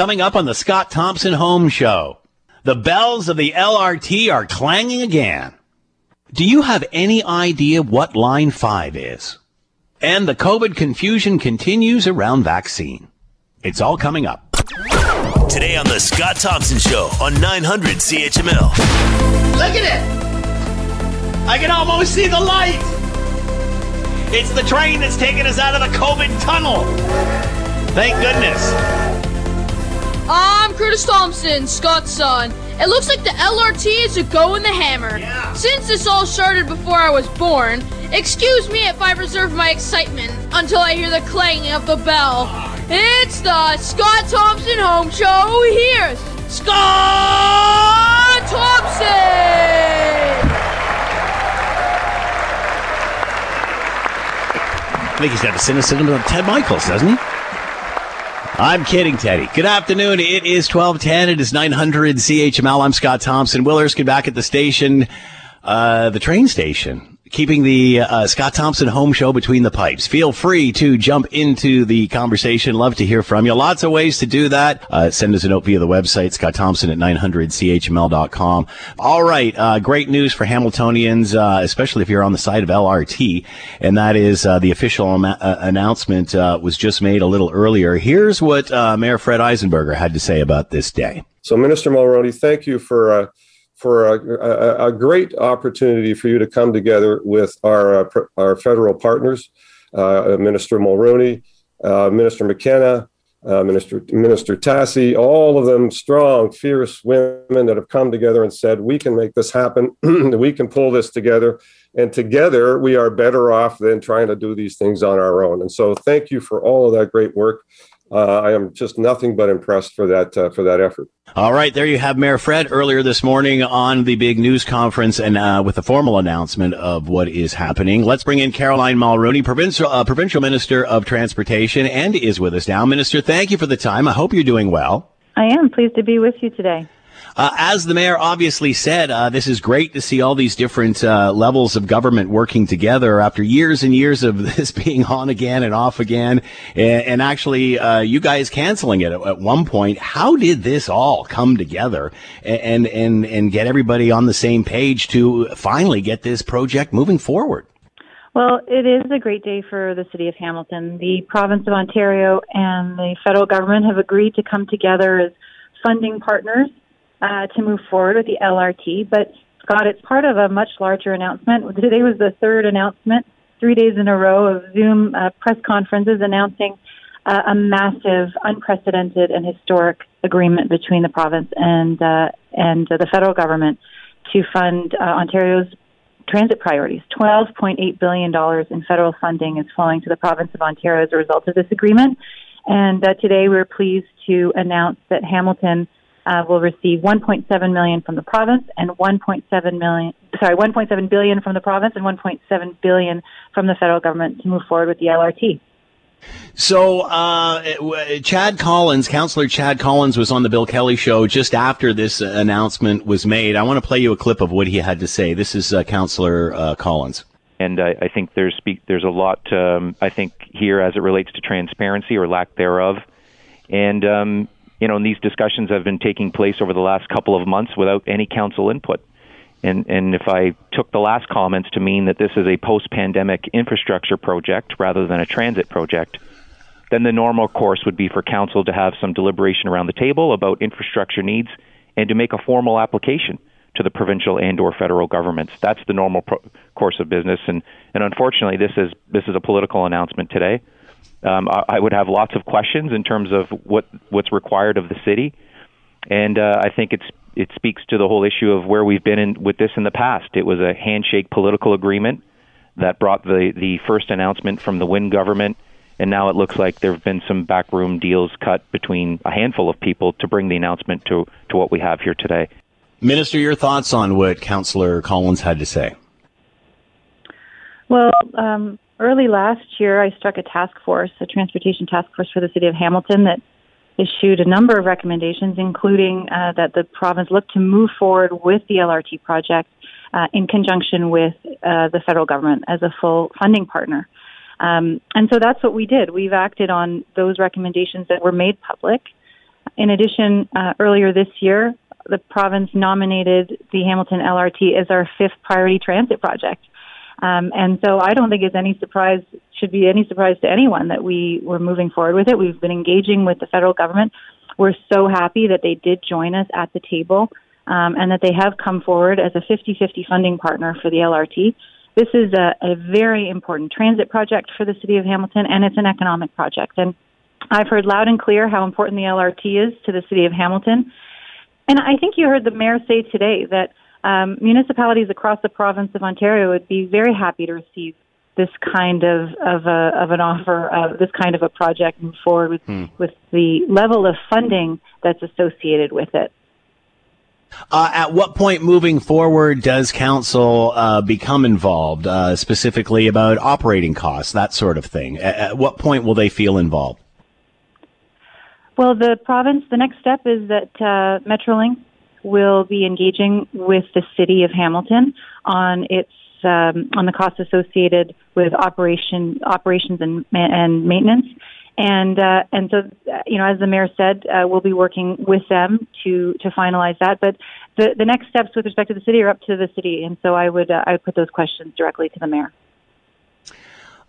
coming up on the Scott Thompson Home Show. The bells of the LRT are clanging again. Do you have any idea what line 5 is? And the COVID confusion continues around vaccine. It's all coming up. Today on the Scott Thompson Show on 900 CHML. Look at it! I can almost see the light! It's the train that's taking us out of the COVID tunnel! Thank goodness. I'm Curtis Thompson, Scott's son. It looks like the LRT is a go in the hammer. Yeah. Since this all started before I was born, excuse me if I reserve my excitement until I hear the clanging of the bell. It's the Scott Thompson Home Show. Here's Scott Thompson! I think he's got a cynicism of Ted Michaels, doesn't he? I'm kidding, Teddy. Good afternoon. It is 1210. It is 900 CHML. I'm Scott Thompson. Will Erskine back at the station, uh, the train station, keeping the uh, Scott Thompson home show between the pipes. Feel free to jump into the conversation. Love to hear from you. Lots of ways to do that. Uh, send us a note via the website, Scott Thompson at 900chml.com. All right. Uh, great news for Hamiltonians, uh, especially if you're on the side of LRT. And that is uh, the official am- uh, announcement was just made a little earlier. Here's what Mayor Fred Eisenberger had to say about this day. So, Minister Mulroney, thank you for for a, a, a, great opportunity for you to come together with our uh, our federal partners, uh, Minister Mulroney, uh, Minister McKenna, uh, Minister Minister Tassi, all of them strong, fierce women that have come together and said we can make this happen, we can pull this together, and together we are better off than trying to do these things on our own. And so, thank you for all of that great work uh, I am just nothing but impressed for that uh, for that effort. All right, there you have Mayor Fred earlier this morning on the big news conference and uh, with a formal announcement of what is happening. Let's bring in Caroline Mulroney, provincial uh, provincial minister of transportation, and is with us now. Minister, thank you for the time. I hope you're doing well. I am pleased to be with you today. Uh, as the mayor obviously said, uh, this is great to see all these different uh, levels of government working together after years and years of this being on again and off again, and, and actually uh, you guys canceling it at, at, one point. How did this all come together and and and get everybody on the same page to finally get this project moving forward? Well, it is a great day for the city of Hamilton. The province of Ontario and the federal government have agreed to come together as funding partners uh, to move forward with the LRT. But Scott, it's part of a much larger announcement. Today was the third announcement, three days in a row of Zoom uh, press conferences announcing uh, a massive, unprecedented, and historic agreement between the province and uh, and the federal government to fund uh, Ontario's transit priorities. $12.8 billion in federal funding is flowing to the province of Ontario as a result of this agreement. And uh, today we're pleased to announce that Hamilton uh, will receive 1.7 million from the province and 1.7 million, sorry, 1.7 billion from the province and 1.7 billion from the federal government to move forward with the LRT. So, uh, Chad Collins, Councillor Chad Collins, was on the Bill Kelly show just after this announcement was made. I want to play you a clip of what he had to say. This is uh, Councillor uh, Collins. And I, I think there's there's a lot um, I think here as it relates to transparency or lack thereof, and um, you know, and these discussions have been taking place over the last couple of months without any council input. And, and if I took the last comments to mean that this is a post pandemic infrastructure project rather than a transit project, then the normal course would be for council to have some deliberation around the table about infrastructure needs and to make a formal application to the provincial and or federal governments. That's the normal pro- course of business and and unfortunately this is this is a political announcement today um, I, I would have lots of questions in terms of what what's required of the city, and uh, I think it's it speaks to the whole issue of where we've been in with this in the past. It was a handshake political agreement that brought the the first announcement from the Wynne government, and now it looks like there have been some backroom deals cut between a handful of people to bring the announcement to to what we have here today. Minister, your thoughts on what Councillor Collins had to say? Well, um, early last year, I struck a task force, a transportation task force for the city of Hamilton that issued a number of recommendations, including uh, that the province look to move forward with the LRT project uh, in conjunction with uh, the federal government as a full funding partner. Um, and so that's what we did. We've acted on those recommendations that were made public. In addition, uh, earlier this year, the province nominated the Hamilton LRT as our fifth priority transit project. Um, and so I don't think it's any surprise, should be any surprise to anyone that we were moving forward with it. We've been engaging with the federal government. We're so happy that they did join us at the table um, and that they have come forward as a 50 50 funding partner for the LRT. This is a, a very important transit project for the city of Hamilton, and it's an economic project. And I've heard loud and clear how important the LRT is to the city of Hamilton. And I think you heard the mayor say today that um, municipalities across the province of Ontario would be very happy to receive this kind of of, a, of an offer, uh, this kind of a project, move forward with hmm. with the level of funding that's associated with it. Uh, at what point moving forward does council uh, become involved, uh, specifically about operating costs, that sort of thing? At, at, what point will they feel involved? Well, the province, the next step is that uh, Metrolinx will be engaging with the city of Hamilton on its um, on the costs associated with operation operations and and maintenance. And uh, and so you know, as the mayor said, uh, we'll be working with them to to finalize that. But the the next steps with respect to the city are up to the city, and so I would uh, I would put those questions directly to the mayor.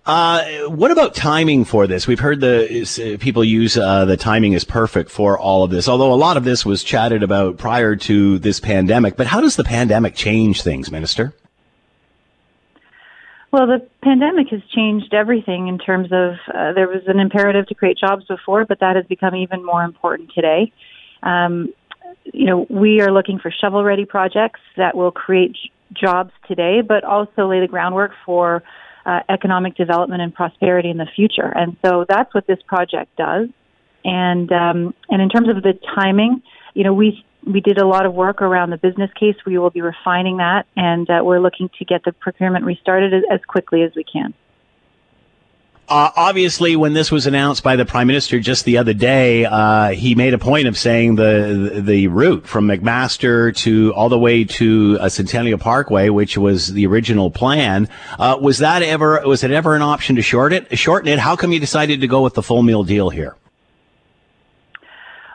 Uh, what about timing for this? We've heard the people use uh, the timing is perfect for all of this. Although a lot of this was chatted about prior to this pandemic, but how does the pandemic change things, Minister? Well, the pandemic has changed everything in terms of uh, there was an imperative to create jobs before, but that has become even more important today. Um, you know, we are looking for shovel-ready projects that will create jobs today, but also lay the groundwork for uh, economic development and prosperity in the future. And so that's what this project does. And um, and in terms of the timing, you know, we we did a lot of work around the business case. We will be refining that, and uh, we're looking to get the procurement restarted as, as quickly as we can. Uh, obviously, when this was announced by the prime minister just the other day, uh, he made a point of saying the, the, the route from McMaster to all the way to uh, Centennial Parkway, which was the original plan, uh, was that ever was it ever an option to short it, shorten it? How come you decided to go with the full meal deal here?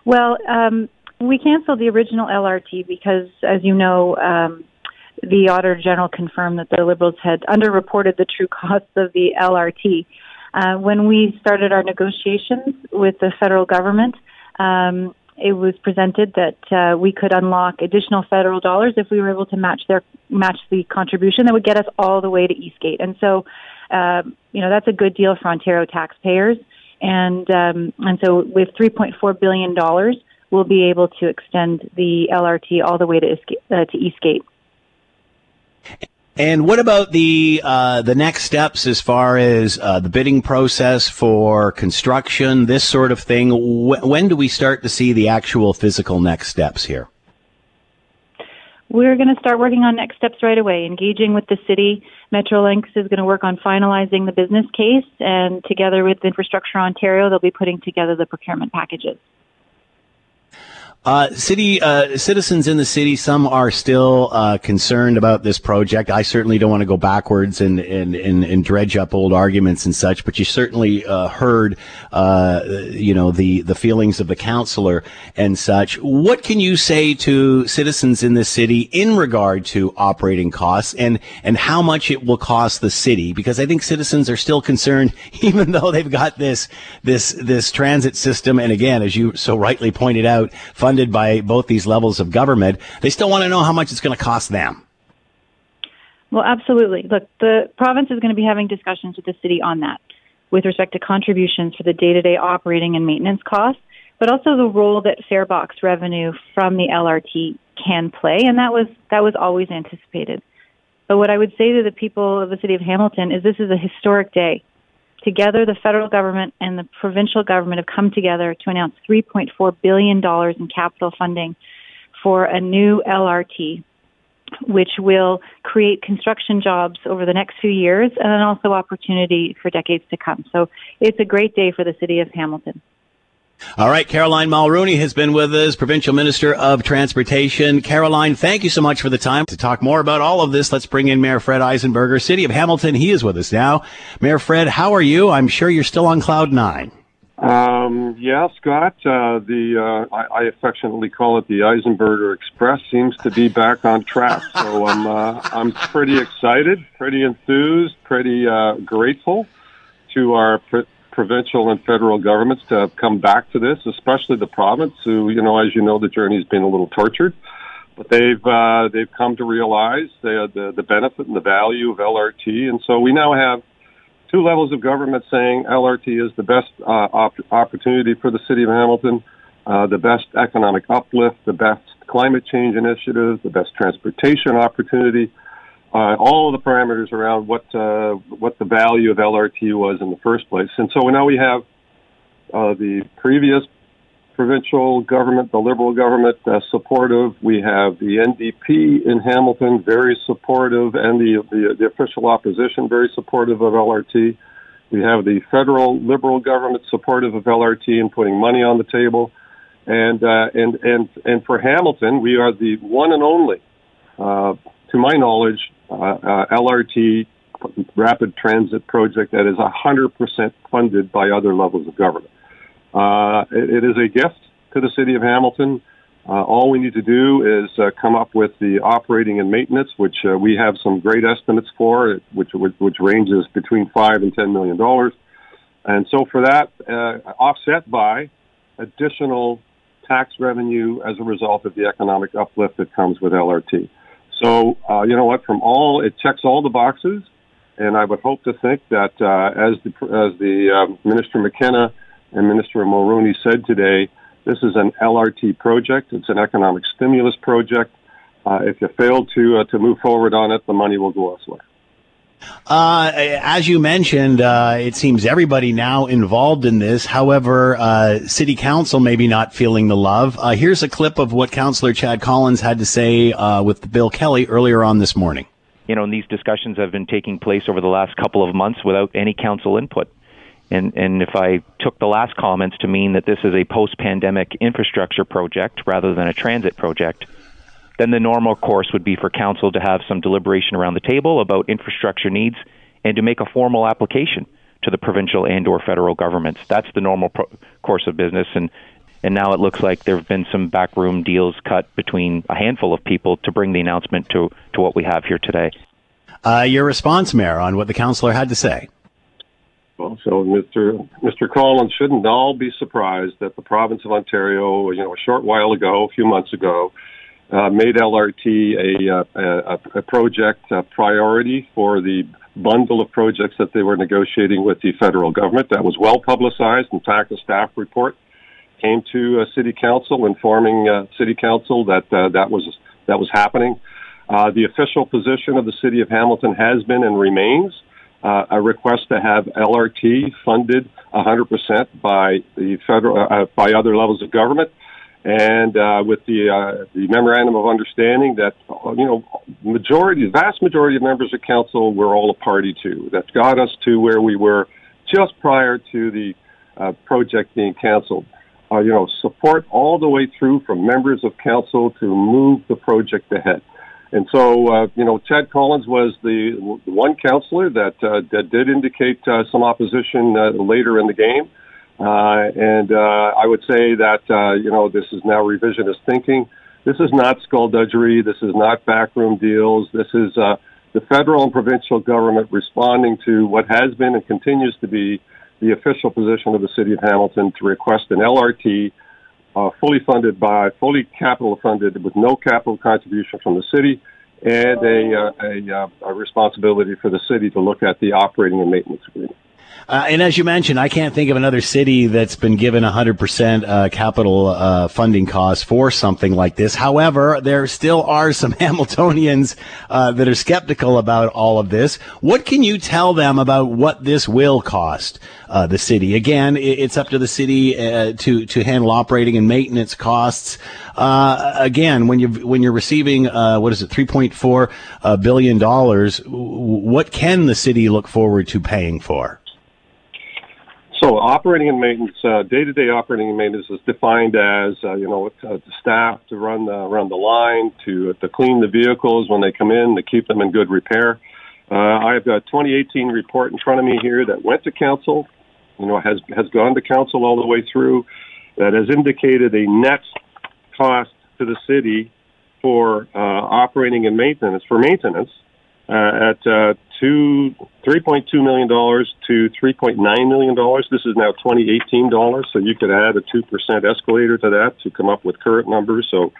Well, um, we canceled the original LRT because, as you know. Um, the Auditor General confirmed that the Liberals had underreported the true costs of the LRT. Uh, when we started our negotiations with the federal government, um, it was presented that uh, we could unlock additional federal dollars if we were able to match their match the contribution that would get us all the way to Eastgate. And so, uh, you know, that's a good deal for Ontario taxpayers. And um, and so, with 3.4 billion dollars, we'll be able to extend the LRT all the way to, uh, to Eastgate. And what about the uh, the next steps as far as uh, the bidding process for construction, this sort of thing? Wh- when do we start to see the actual physical next steps here? We're going to start working on next steps right away, engaging with the city. Metrolinx is going to work on finalizing the business case, and together with Infrastructure Ontario, they'll be putting together the procurement packages. Uh, city uh, citizens in the city, some are still uh, concerned about this project. I certainly don't want to go backwards and, and, and, and dredge up old arguments and such, but you certainly uh, heard, uh, you know, the, the feelings of the councillor and such. What can you say to citizens in the city in regard to operating costs and, and how much it will cost the city? Because I think citizens are still concerned, even though they've got this this this transit system, and again, as you so rightly pointed out, fund funded by both these levels of government, they still want to know how much it's going to cost them. Well, absolutely. Look, the province is going to be having discussions with the city on that with respect to contributions for the day to day operating and maintenance costs, but also the role that farebox revenue from the LRT can play. And that was, that was always anticipated. But what I would say to the people of the city of Hamilton is this is a historic day Together, the federal government and the provincial government have come together to announce $3.4 billion in capital funding for a new LRT, which will create construction jobs over the next few years and then also opportunity for decades to come. So it's a great day for the city of Hamilton. All right, Caroline Mulroney has been with us, Provincial Minister of Transportation. Caroline, thank you so much for the time to talk more about all of this. Let's bring in Mayor Fred Eisenberger, City of Hamilton. He is with us now. Mayor Fred, how are you? I'm sure you're still on cloud nine. Um, yeah, Scott. Uh, the uh, I, I affectionately call it the Eisenberger Express seems to be back on track. So I'm uh, I'm pretty excited, pretty enthused, pretty uh, grateful to our provincial and federal governments to have come back to this, especially the province, who you know, as you know, the journey's been a little tortured, but they've uh, they've come to realize the, the the benefit and the value of LRT, and so we now have two levels of government saying LRT is the best uh, op- opportunity for the city of Hamilton, uh, the best economic uplift, the best climate change initiative, the best transportation opportunity, uh, all of the parameters around what uh, what the value of LRT was in the first place. And so now we have uh, the previous provincial government, the Liberal government, uh, supportive. We have the NDP in Hamilton, very supportive, and the, the, the official opposition, very supportive of LRT. We have the federal Liberal government supportive of LRT and putting money on the table. And uh, and and and for Hamilton, we are the one and only, uh, to my knowledge, LRT rapid transit project that is 100% funded by other levels of government. Uh, it, it is a gift to the city of Hamilton. Uh, all we need to do is uh, come up with the operating and maintenance, which uh, we have some great estimates for, which, which, which ranges between five and ten million dollars. And so, for that, uh, offset by additional tax revenue as a result of the economic uplift that comes with LRT. So, uh, you know what? From all, it checks all the boxes, and I would hope to think that uh, as the as the um, Minister McKenna and Minister Mulroney said today, this is an LRT project. It's an economic stimulus project. Uh, if you fail to uh, to move forward on it, the money will go elsewhere. Uh, as you mentioned, uh, it seems everybody now involved in this. However, uh, City Council maybe not feeling the love. Uh, here's a clip of what Councillor Chad Collins had to say uh, with Bill Kelly earlier on this morning. You know, and these discussions have been taking place over the last couple of months without any council input. And, and if I took the last comments to mean that this is a post-pandemic infrastructure project rather than a transit project, then the normal course would be for council to have some deliberation around the table about infrastructure needs and to make a formal application to the provincial and or federal governments. That's the normal pro- course of business and and now it looks like there have been some backroom deals cut between a handful of people to bring the announcement to to what we have here today. Uh, your response, Mayor, on what the councillor had to say. Well, so Mr. Mr. Collins shouldn't all be surprised that the province of Ontario, you know, a short while ago, a few months ago, uh, made LRT a, uh, a, a project a priority for the bundle of projects that they were negotiating with the federal government. That was well publicized. In fact, a staff report came to uh, City Council informing uh, City Council that uh, that was that was happening. Uh, the official position of the City of Hamilton has been and remains uh, a request to have LRT funded 100% by the federal by other levels of government and uh, with the uh, the memorandum of understanding that you know majority, vast majority of members of council were all a party to. That got us to where we were just prior to the uh, project being canceled. Uh, you know, support all the way through from members of council to move the project ahead. And so, uh, you know, Chad Collins was the, one councillor that uh, that did indicate some opposition later in the game. Uh, and uh, I would say that uh, you know this is now revisionist thinking. This is not skullduggery. This is not backroom deals. This is uh, the federal and provincial government responding to what has been and continues to be the official position of the city of Hamilton to request an LRT uh, fully funded by, fully capital funded with no capital contribution from the city, and a, uh, a, a responsibility for the city to look at the operating and maintenance agreement. Uh, and as you mentioned, I can't think of another city that's been given 100% uh, capital uh, funding costs for something like this. However, there still are some Hamiltonians uh, that are skeptical about all of this. What can you tell them about what this will cost uh, the city? Again, it's up to the city uh, to to handle operating and maintenance costs. again, when you when you're receiving what is it, 3.4 billion dollars, what can the city look forward to paying for? So operating and maintenance, uh, day-to-day operating and maintenance is defined as, uh, you know, uh, staff to run the, run the line, to, to clean the vehicles when they come in, to keep them in good repair. Uh, I have a 2018 report in front of me here that went to council you know, has has gone to council all the way through, that has indicated a net cost to the city for uh, operating and maintenance for maintenance at two three point two million dollars to three point nine million dollars. This is now twenty eighteen dollars, so you could add a two percent escalator to that to come up with current numbers. So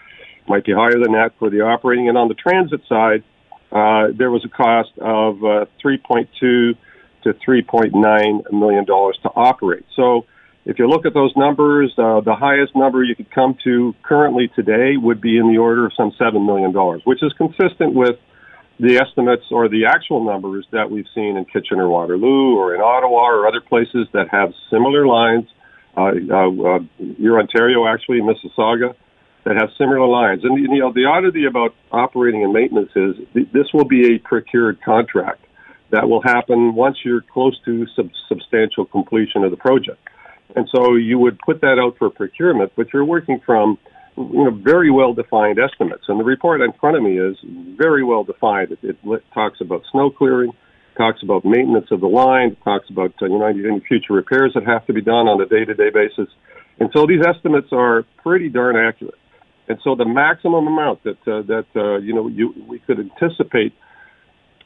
might be higher than that for the operating. And on the transit side, uh, there was a cost of uh, three point two to three point nine million dollars to operate. So if you look at those numbers, uh, the highest number you could come to currently today would be in the order of some $7 million, which is consistent with the estimates or the actual numbers that we've seen in Kitchener Waterloo or in Ottawa or other places that have similar lines. Uh, uh, uh, your Ontario, actually, Mississauga, that have similar lines. And you know, the oddity about operating and maintenance is th- this will be a procured contract that will happen once you're close to sub- substantial completion of the project. And so you would put that out for procurement, but you're working from you know very well defined estimates. And the report in front of me is very well defined. It, it talks about snow clearing, talks about maintenance of the line, talks about uh, you know any future repairs that have to be done on a day to day basis. And so these estimates are pretty darn accurate. And so the maximum amount that uh, that uh, you know you, we could anticipate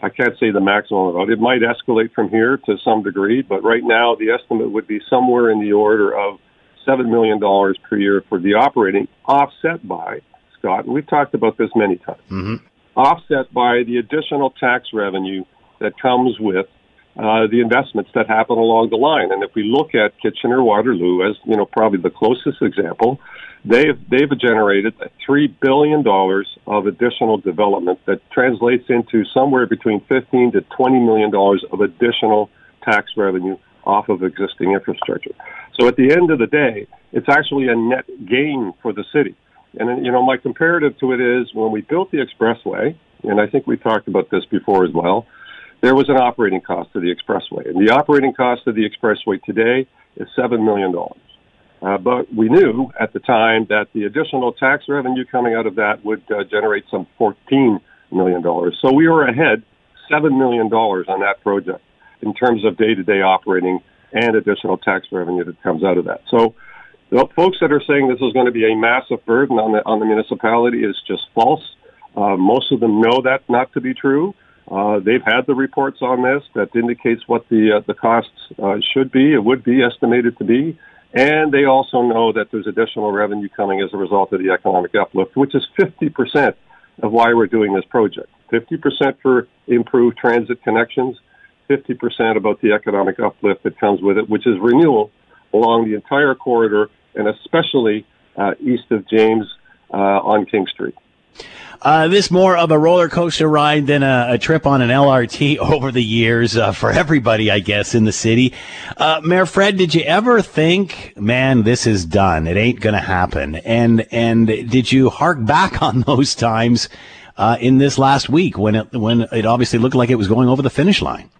I can't say the maximum amount. It might escalate from here to some degree, but right now the estimate would be somewhere in the order of $7 million per year for the operating, offset by, Scott, and we've talked about this many times, mm-hmm. offset by the additional tax revenue that comes with uh, the investments that happen along the line. And if we look at Kitchener Waterloo as, you know, probably the closest example, they've they've generated three billion dollars of additional development that translates into somewhere between fifteen to twenty million dollars of additional tax revenue off of existing infrastructure. So at the end of the day, it's actually a net gain for the city. And you know, my comparative to it is when we built the expressway, and I think we talked about this before as well. There was an operating cost to the expressway, and the operating cost of the expressway today is seven million dollars. Uh, but we knew at the time that the additional tax revenue coming out of that would uh, generate some $14 million. So we were ahead $7 million on that project in terms of day to day operating and additional tax revenue that comes out of that. So the folks that are saying this is going to be a massive burden on the, on the municipality is just false. Uh, most of them know that not to be true. Uh, they've had the reports on this that indicates what the uh, the costs uh, should be. It would be estimated to be. And they also know that there's additional revenue coming as a result of the economic uplift, which is 50% of why we're doing this project. 50% for improved transit connections, 50% about the economic uplift that comes with it, which is renewal along the entire corridor and especially uh, east of James uh, on King Street. Uh, this more of a roller coaster ride than a, a trip on an LRT over the years uh, for everybody, I guess, in the city. Uh, Mayor Fred, did you ever think, man, this is done? It ain't going to happen. And and did you hark back on those times uh, in this last week when it when it obviously looked like it was going over the finish line?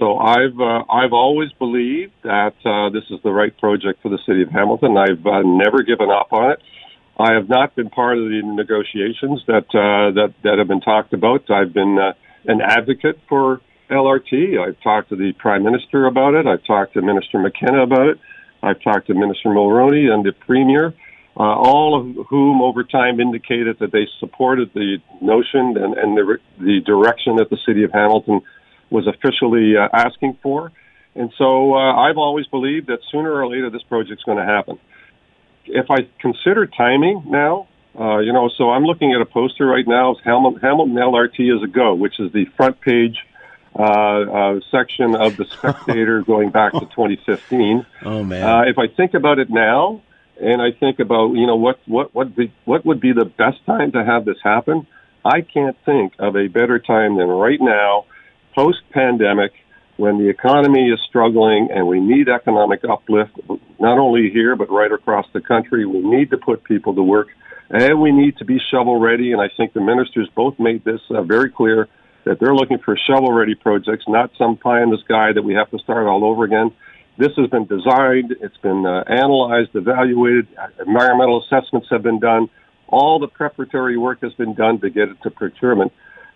So I've uh, I've always believed that uh, this is the right project for the city of Hamilton. I've never given up on it. I have not been part of the negotiations that uh, that that have been talked about. I've been uh, an advocate for LRT. I've talked to the Prime Minister about it. I've talked to Minister McKenna about it. I've talked to Minister Mulroney and the Premier, uh, all of whom over time indicated that they supported the notion and, and the, the direction that the City of Hamilton was officially uh, asking for. And so uh, I've always believed that sooner or later this project's going to happen if I consider timing now, uh, you know, so I'm looking at a poster right now. Hamilton, Hamilton LRT is a go, which is the front page uh, uh, section of the Spectator going back to 2015. Oh man! Uh, if I think about it now, and I think about you know what what what be, what would be the best time to have this happen, I can't think of a better time than right now, post pandemic when the economy is struggling and we need economic uplift, not only here, but right across the country, we need to put people to work and we need to be shovel ready. And I think the ministers both made this uh, very clear that they're looking for shovel ready projects, not some pie in the sky that we have to start all over again. This has been designed, it's been uh, analyzed, evaluated, environmental assessments have been done, all the preparatory work has been done to get it to procurement.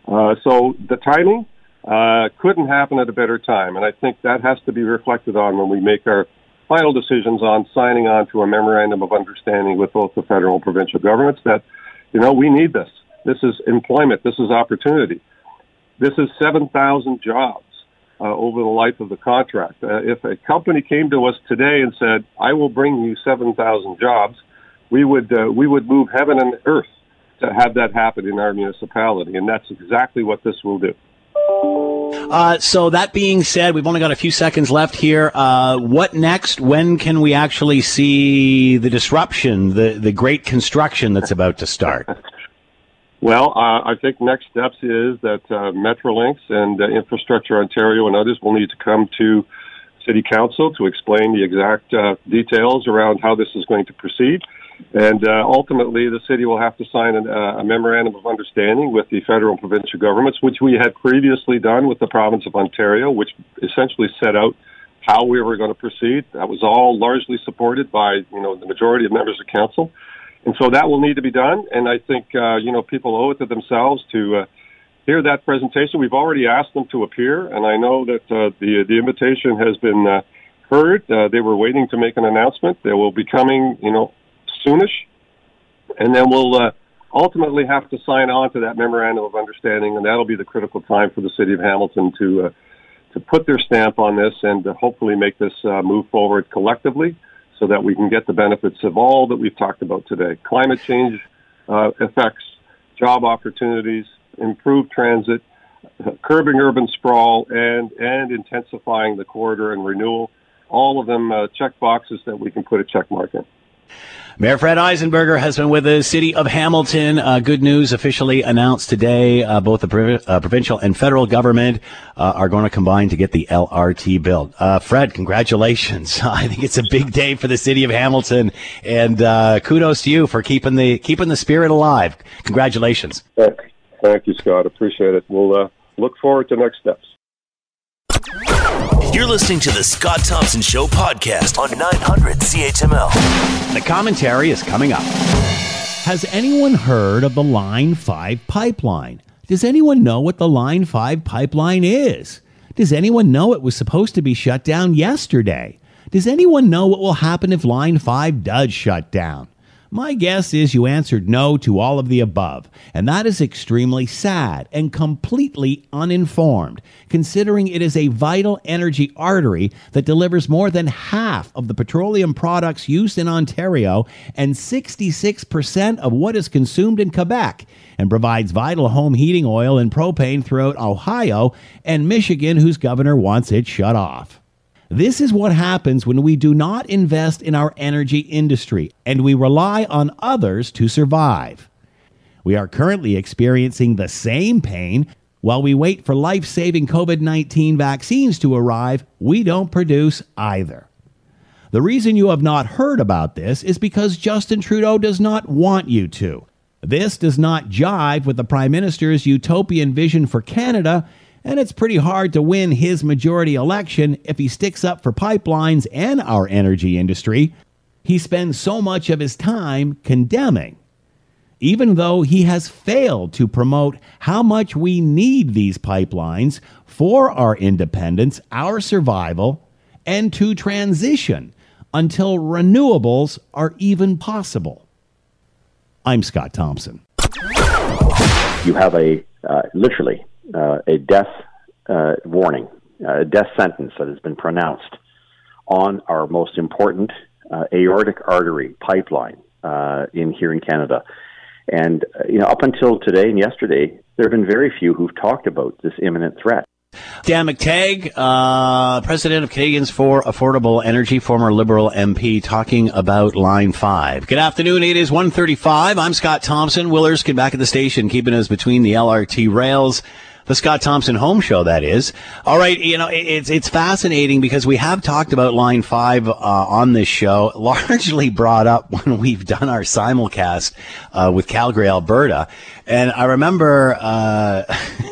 Uh, so the timing, uh, couldn't happen at a better time. And I think that has to be reflected on when we make our final decisions on signing on to a memorandum of understanding with both the federal and provincial governments that, you know, we need this. This is employment. This is opportunity. This is 7,000 jobs uh, over the life of the contract. Uh, if a company came to us today and said, I will bring you 7,000 jobs, we would, uh, we would move heaven and earth to have that happen in our municipality. And that's exactly what this will do. Uh, so that being said, we've only got a few seconds left here. Uh, what next? When can we actually see the disruption, the the great construction that's about to start? well, uh, I think next steps is that uh, Metrolinx and uh, Infrastructure Ontario and others will need to come to City Council to explain the exact uh, details around how this is going to proceed. And uh, ultimately, the city will have to sign an, uh, a memorandum of understanding with the federal and provincial governments, which we had previously done with the province of Ontario, which essentially set out how we were going to proceed. That was all largely supported by you know the majority of members of council, and so that will need to be done. And I think uh, you know people owe it to themselves to uh, hear that presentation. We've already asked them to appear, and I know that uh, the the invitation has been uh, heard. Uh, they were waiting to make an announcement. They will be coming, you know, soonish, and then we'll uh, ultimately have to sign on to that memorandum of understanding, and that'll be the critical time for the city of Hamilton to uh, to put their stamp on this and to hopefully make this uh, move forward collectively, so that we can get the benefits of all that we've talked about today: climate change uh, effects, job opportunities, improved transit, curbing urban sprawl, and and intensifying the corridor and renewal. All of them uh, check boxes that we can put a check mark in. Mayor Fred Eisenberger has been with the city of Hamilton. Uh, good news officially announced today. Uh, both the uh, provincial and federal government uh, are going to combine to get the LRT built. Uh, Fred, congratulations! I think it's a big day for the city of Hamilton, and uh, kudos to you for keeping the keeping the spirit alive. Congratulations! Thank you, Scott. Appreciate it. We'll look forward to next steps. You're listening to the Scott Thompson Show podcast on 900 CHML. The commentary is coming up. Has anyone heard of the Line 5 pipeline? Does anyone know what the Line 5 pipeline is? Does anyone know it was supposed to be shut down yesterday? Does anyone know what will happen if Line 5 does shut down? My guess is you answered no to all of the above, and that is extremely sad and completely uninformed, considering it is a vital energy artery that delivers more than half of the petroleum products used in Ontario and 66% of what is consumed in Quebec, and provides vital home heating oil and propane throughout Ohio and Michigan, whose governor wants it shut off. This is what happens when we do not invest in our energy industry and we rely on others to survive. We are currently experiencing the same pain while we wait for life saving COVID 19 vaccines to arrive, we don't produce either. The reason you have not heard about this is because Justin Trudeau does not want you to. This does not jive with the Prime Minister's utopian vision for Canada and it's pretty hard to win his majority election if he sticks up for pipelines and our energy industry. He spends so much of his time condemning, even though he has failed to promote how much we need these pipelines for our independence, our survival, and to transition until renewables are even possible. I'm Scott Thompson. You have a uh, literally uh, a death uh, warning, a death sentence that has been pronounced on our most important uh, aortic artery pipeline uh, in here in Canada. And uh, you know, up until today and yesterday, there have been very few who've talked about this imminent threat. Dan McTeague, uh, president of Canadians for Affordable Energy, former Liberal MP, talking about Line 5. Good afternoon. It is 1.35. I'm Scott Thompson. Will Erskine back at the station, keeping us between the LRT rails the Scott Thompson Home Show, that is. All right, you know, it's it's fascinating because we have talked about Line Five uh, on this show, largely brought up when we've done our simulcast uh, with Calgary, Alberta, and I remember uh,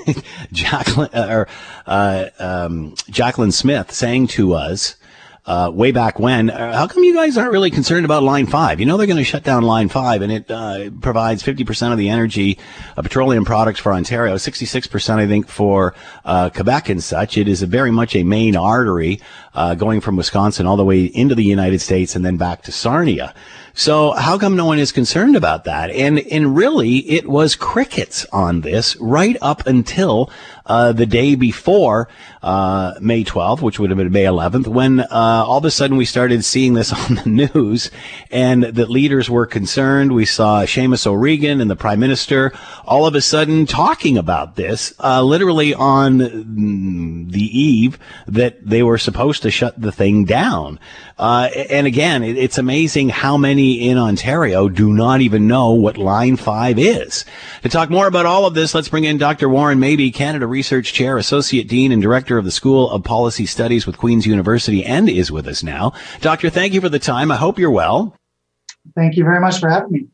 Jacqueline or uh, um, Jacqueline Smith saying to us. Uh, way back when. Uh, how come you guys aren't really concerned about Line 5? You know they're going to shut down Line 5, and it uh, provides 50% of the energy, uh, petroleum products for Ontario, 66%, I think, for uh, Quebec and such. It is a very much a main artery uh, going from Wisconsin all the way into the United States and then back to Sarnia. So how come no one is concerned about that? And and really, it was crickets on this right up until uh, the day before uh, May 12th, which would have been May 11th, when uh, all of a sudden we started seeing this on the news, and that leaders were concerned. We saw Seamus O'Regan and the Prime Minister all of a sudden talking about this, uh, literally on the eve that they were supposed to shut the thing down. Uh, and again, it, it's amazing how many in Ontario do not even know what Line 5 is. To talk more about all of this, let's bring in Dr. Warren Mabee, Canada Research Chair, Associate Dean, and Director of the School of Policy Studies with Queen's University, and is with us now. Doctor, thank you for the time. I hope you're well. Thank you very much for having me.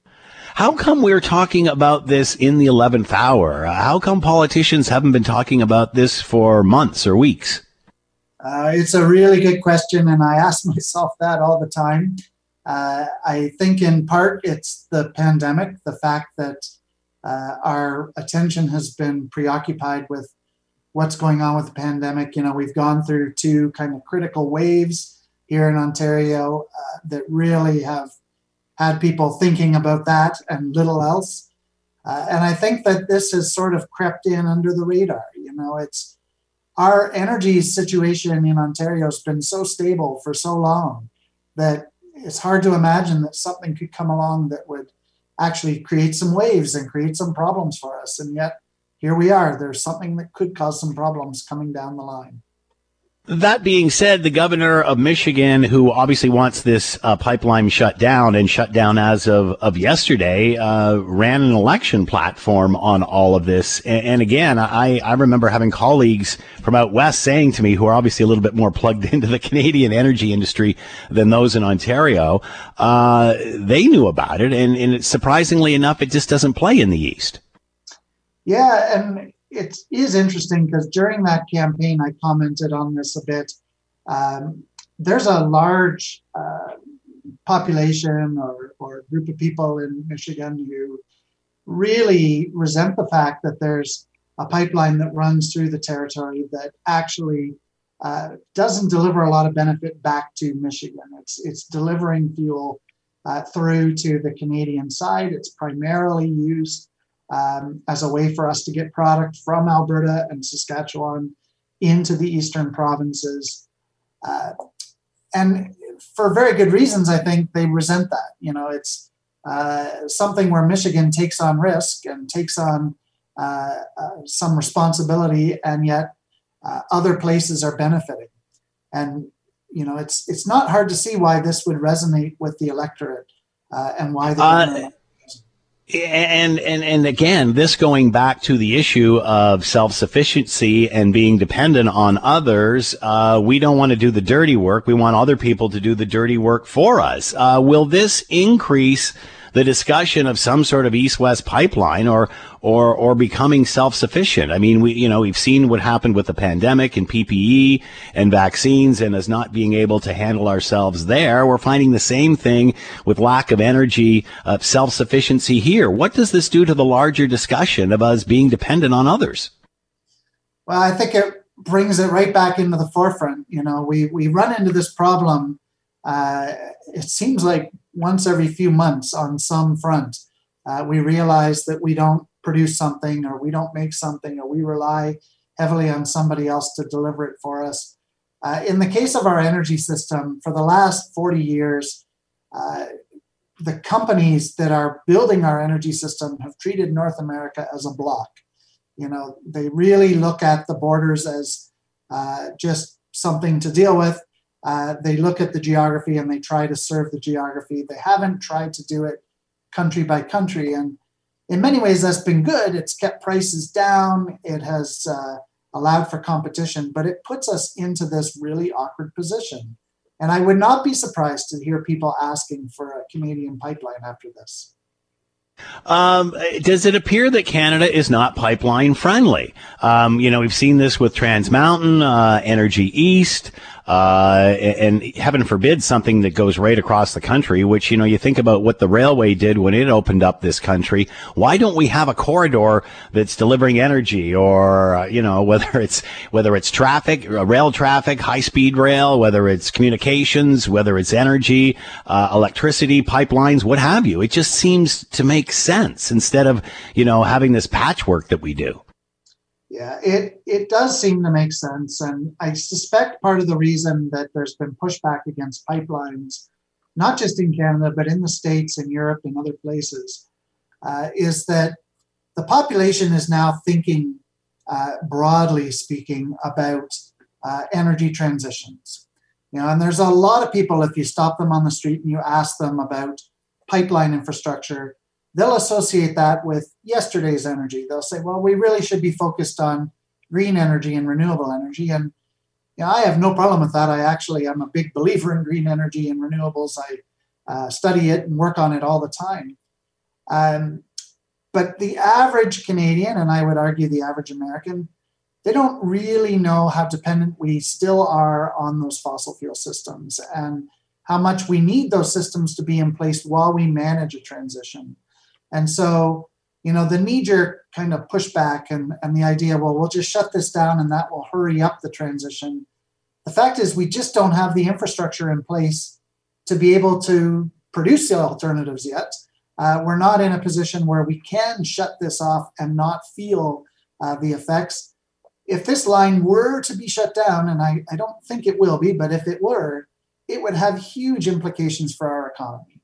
How come we're talking about this in the 11th hour? How come politicians haven't been talking about this for months or weeks? Uh, it's a really good question, and I ask myself that all the time. Uh, I think in part it's the pandemic, the fact that uh, our attention has been preoccupied with what's going on with the pandemic. You know, we've gone through two kind of critical waves here in Ontario uh, that really have had people thinking about that and little else. Uh, and I think that this has sort of crept in under the radar. You know, it's our energy situation in Ontario has been so stable for so long that it's hard to imagine that something could come along that would actually create some waves and create some problems for us. And yet, here we are. There's something that could cause some problems coming down the line. That being said, the governor of Michigan, who obviously wants this uh, pipeline shut down and shut down as of, of yesterday, uh, ran an election platform on all of this. And, and, again, I, I remember having colleagues from out west saying to me, who are obviously a little bit more plugged into the Canadian energy industry than those in Ontario, uh, they knew about it. And, and surprisingly enough, it just doesn't play in the East. Yeah. And it is interesting because during that campaign, I commented on this a bit. Um, there's a large uh, population or, or group of people in Michigan who really resent the fact that there's a pipeline that runs through the territory that actually uh, doesn't deliver a lot of benefit back to Michigan. It's it's delivering fuel uh, through to the Canadian side. It's primarily used um, as a way for us to get product from Alberta and Saskatchewan into the eastern provinces. Uh, and for very good reasons, I think they resent that. You know, it's uh, something where Michigan takes on risk and takes on uh, uh some responsibility, and yet uh, other places are benefiting. And you know, it's it's not hard to see why this would resonate with the electorate uh, and why they and and and again, this going back to the issue of self sufficiency and being dependent on others, uh, we don't want to do the dirty work. We want other people to do the dirty work for us. Uh, will this increase? The discussion of some sort of east-west pipeline or or or becoming self-sufficient. I mean, we you know we've seen what happened with the pandemic and PPE and vaccines, and as not being able to handle ourselves there, we're finding the same thing with lack of energy, uh, self-sufficiency here. What does this do to the larger discussion of us being dependent on others? Well, I think it brings it right back into the forefront. You know, we we run into this problem. Uh, it seems like once every few months on some front, uh, we realize that we don't produce something or we don't make something or we rely heavily on somebody else to deliver it for us. Uh, in the case of our energy system, for the last 40 years, uh, the companies that are building our energy system have treated North America as a block. You know, they really look at the borders as uh, just something to deal with. Uh, they look at the geography and they try to serve the geography. They haven't tried to do it country by country. And in many ways, that's been good. It's kept prices down, it has uh, allowed for competition, but it puts us into this really awkward position. And I would not be surprised to hear people asking for a Canadian pipeline after this. Um, does it appear that Canada is not pipeline friendly? Um, you know, we've seen this with Trans Mountain, uh, Energy East. Uh, and, and heaven forbid something that goes right across the country, which, you know, you think about what the railway did when it opened up this country. Why don't we have a corridor that's delivering energy or, uh, you know, whether it's, whether it's traffic, uh, rail traffic, high speed rail, whether it's communications, whether it's energy, uh, electricity, pipelines, what have you. It just seems to make sense instead of, you know, having this patchwork that we do. Yeah, it, it does seem to make sense. And I suspect part of the reason that there's been pushback against pipelines, not just in Canada, but in the States and Europe and other places, uh, is that the population is now thinking, uh, broadly speaking, about uh, energy transitions. You know, and there's a lot of people, if you stop them on the street and you ask them about pipeline infrastructure, they'll associate that with yesterday's energy. They'll say, well, we really should be focused on green energy and renewable energy. And I have no problem with that. I actually am a big believer in green energy and renewables. I uh, study it and work on it all the time. Um, but the average Canadian, and I would argue the average American, they don't really know how dependent we still are on those fossil fuel systems and how much we need those systems to be in place while we manage a transition. And so, you know, the knee jerk kind of pushback and, and the idea, well, we'll just shut this down and that will hurry up the transition. The fact is, we just don't have the infrastructure in place to be able to produce the alternatives yet. Uh, we're not in a position where we can shut this off and not feel uh, the effects. If this line were to be shut down, and I, I don't think it will be, but if it were, it would have huge implications for our economy.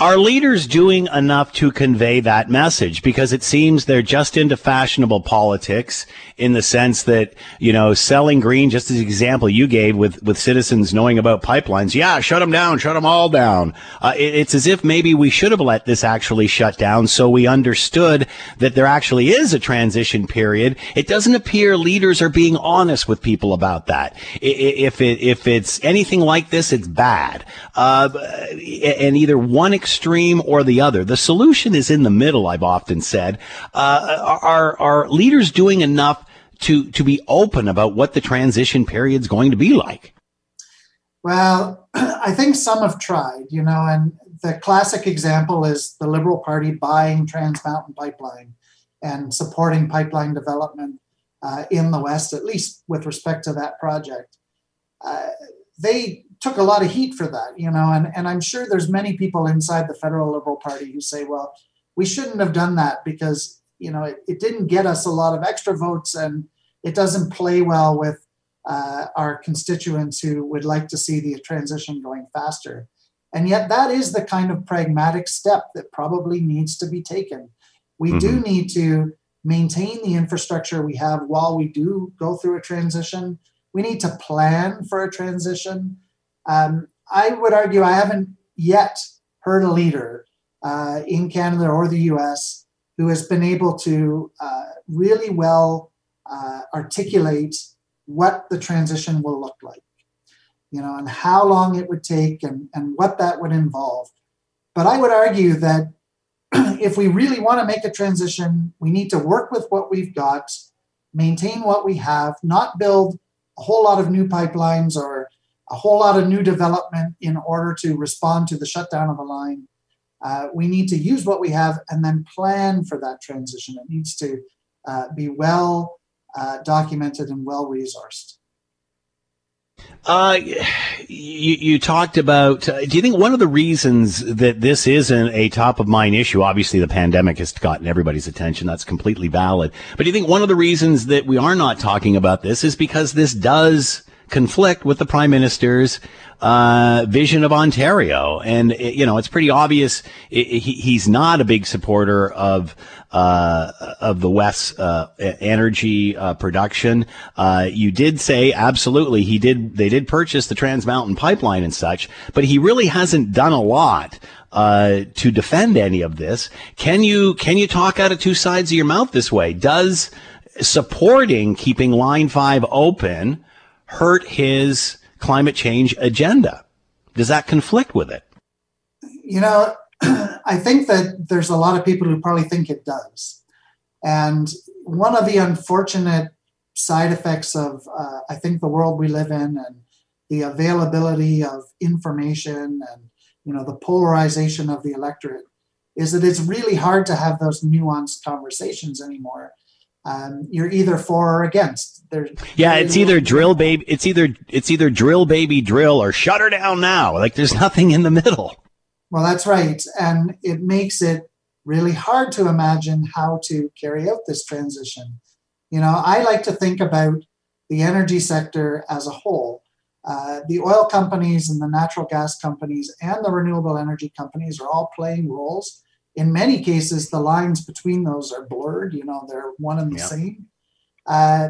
Are leaders doing enough to convey that message? Because it seems they're just into fashionable politics in the sense that, you know, selling green, just as the example you gave with, with citizens knowing about pipelines. Yeah, shut them down, shut them all down. Uh, it, it's as if maybe we should have let this actually shut down so we understood that there actually is a transition period. It doesn't appear leaders are being honest with people about that. If it, if it's anything like this, it's bad. Uh, and either one or the other. The solution is in the middle, I've often said. Uh, are, are leaders doing enough to, to be open about what the transition period is going to be like? Well, I think some have tried, you know, and the classic example is the Liberal Party buying Trans Mountain Pipeline and supporting pipeline development uh, in the West, at least with respect to that project. Uh, they took a lot of heat for that, you know, and, and I'm sure there's many people inside the federal Liberal Party who say, well, we shouldn't have done that because, you know, it, it didn't get us a lot of extra votes and it doesn't play well with uh, our constituents who would like to see the transition going faster. And yet, that is the kind of pragmatic step that probably needs to be taken. We mm-hmm. do need to maintain the infrastructure we have while we do go through a transition. We need to plan for a transition. Um, I would argue I haven't yet heard a leader uh, in Canada or the US who has been able to uh, really well uh, articulate what the transition will look like, you know, and how long it would take and, and what that would involve. But I would argue that if we really want to make a transition, we need to work with what we've got, maintain what we have, not build a whole lot of new pipelines or a whole lot of new development in order to respond to the shutdown of a line. Uh, we need to use what we have and then plan for that transition. It needs to uh, be well uh, documented and well resourced. Uh, you, you talked about. Uh, do you think one of the reasons that this isn't a top of mind issue? Obviously, the pandemic has gotten everybody's attention. That's completely valid. But do you think one of the reasons that we are not talking about this is because this does conflict with the prime minister's uh, vision of Ontario. And, you know, it's pretty obvious he's not a big supporter of, uh, of the West's, uh, energy, uh, production. Uh, you did say absolutely he did, they did purchase the Trans Mountain pipeline and such, but he really hasn't done a lot. Uh, to defend any of this, can you can you talk out of two sides of your mouth this way? Does supporting keeping Line Five open hurt his climate change agenda? Does that conflict with it? You know, I think that there's a lot of people who probably think it does. And one of the unfortunate side effects of, uh, I think, the world we live in and the availability of information and you know the polarization of the electorate is that it's really hard to have those nuanced conversations anymore. Um, you're either for or against. There's yeah, it's either drill baby, it's either it's either drill baby drill or shut her down now. Like there's nothing in the middle. Well, that's right, and it makes it really hard to imagine how to carry out this transition. You know, I like to think about the energy sector as a whole. Uh, the oil companies and the natural gas companies and the renewable energy companies are all playing roles. In many cases, the lines between those are blurred. You know, they're one and the yeah. same. Uh,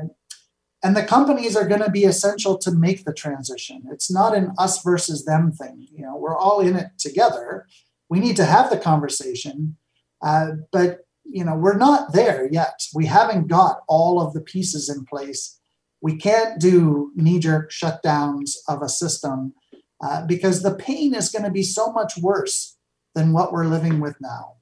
and the companies are going to be essential to make the transition. It's not an us versus them thing. You know, we're all in it together. We need to have the conversation, uh, but you know, we're not there yet. We haven't got all of the pieces in place we can't do knee jerk shutdowns of a system uh, because the pain is going to be so much worse than what we're living with now.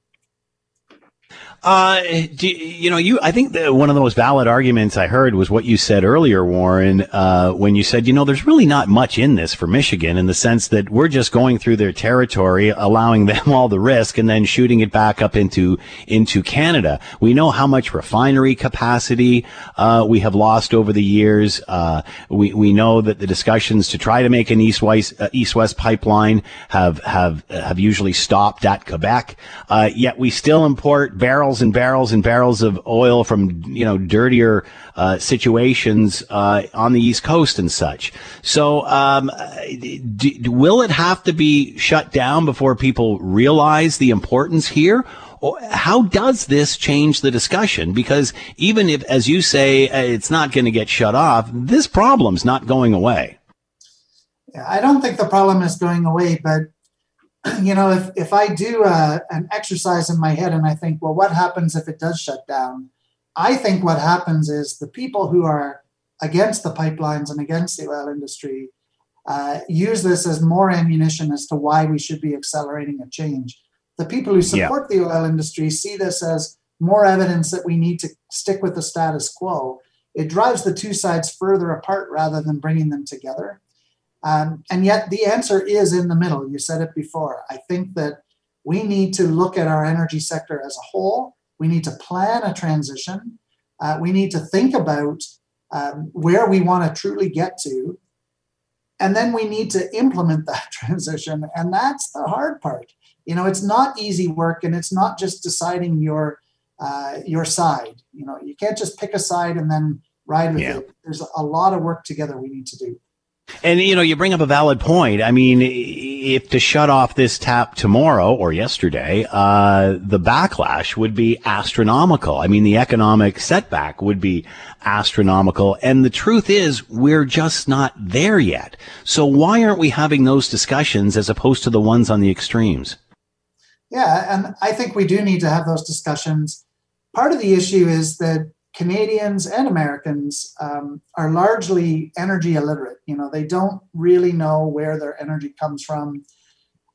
Uh, do, you know, you. I think that one of the most valid arguments I heard was what you said earlier, Warren, uh, when you said, you know, there's really not much in this for Michigan in the sense that we're just going through their territory, allowing them all the risk, and then shooting it back up into into Canada. We know how much refinery capacity uh, we have lost over the years. Uh, we we know that the discussions to try to make an east west uh, east west pipeline have have have usually stopped at Quebec. Uh, yet we still import barrels and barrels and barrels of oil from you know dirtier uh, situations uh, on the East Coast and such. So, um, do, will it have to be shut down before people realize the importance here? Or how does this change the discussion? Because even if, as you say, uh, it's not going to get shut off, this problem's not going away. I don't think the problem is going away, but you know, if, if I do a, uh, an exercise in my head and I think, well, what happens if it does shut down? I think what happens is the people who are against the pipelines and against the oil industry uh, use this as more ammunition as to why we should be accelerating a change. The people who support yeah. the oil industry see this as more evidence that we need to stick with the status quo. It drives the two sides further apart rather than bringing them together. Um, and yet the answer is in the middle. You said it before. I think that we need to look at our energy sector as a whole. We need to plan a transition. Uh, we need to think about um, where we want to truly get to. And then we need to implement that transition. And that's the hard part. You know, it's not easy work and it's not just deciding your uh, your side. You know, you can't just pick a side and then ride with yeah. it. There's a lot of work together we need to do. And you know, you bring up a valid point. I mean, if to shut off this tap tomorrow or yesterday, uh, the backlash would be astronomical. I mean, the economic setback would be astronomical. And the truth is, we're just not there yet. So why aren't we having those discussions as opposed to the ones on the extremes? Yeah, and I think we do need to have those discussions. Part of the issue is that Canadians and Americans um, are largely energy illiterate. You know, they don't really know where their energy comes from.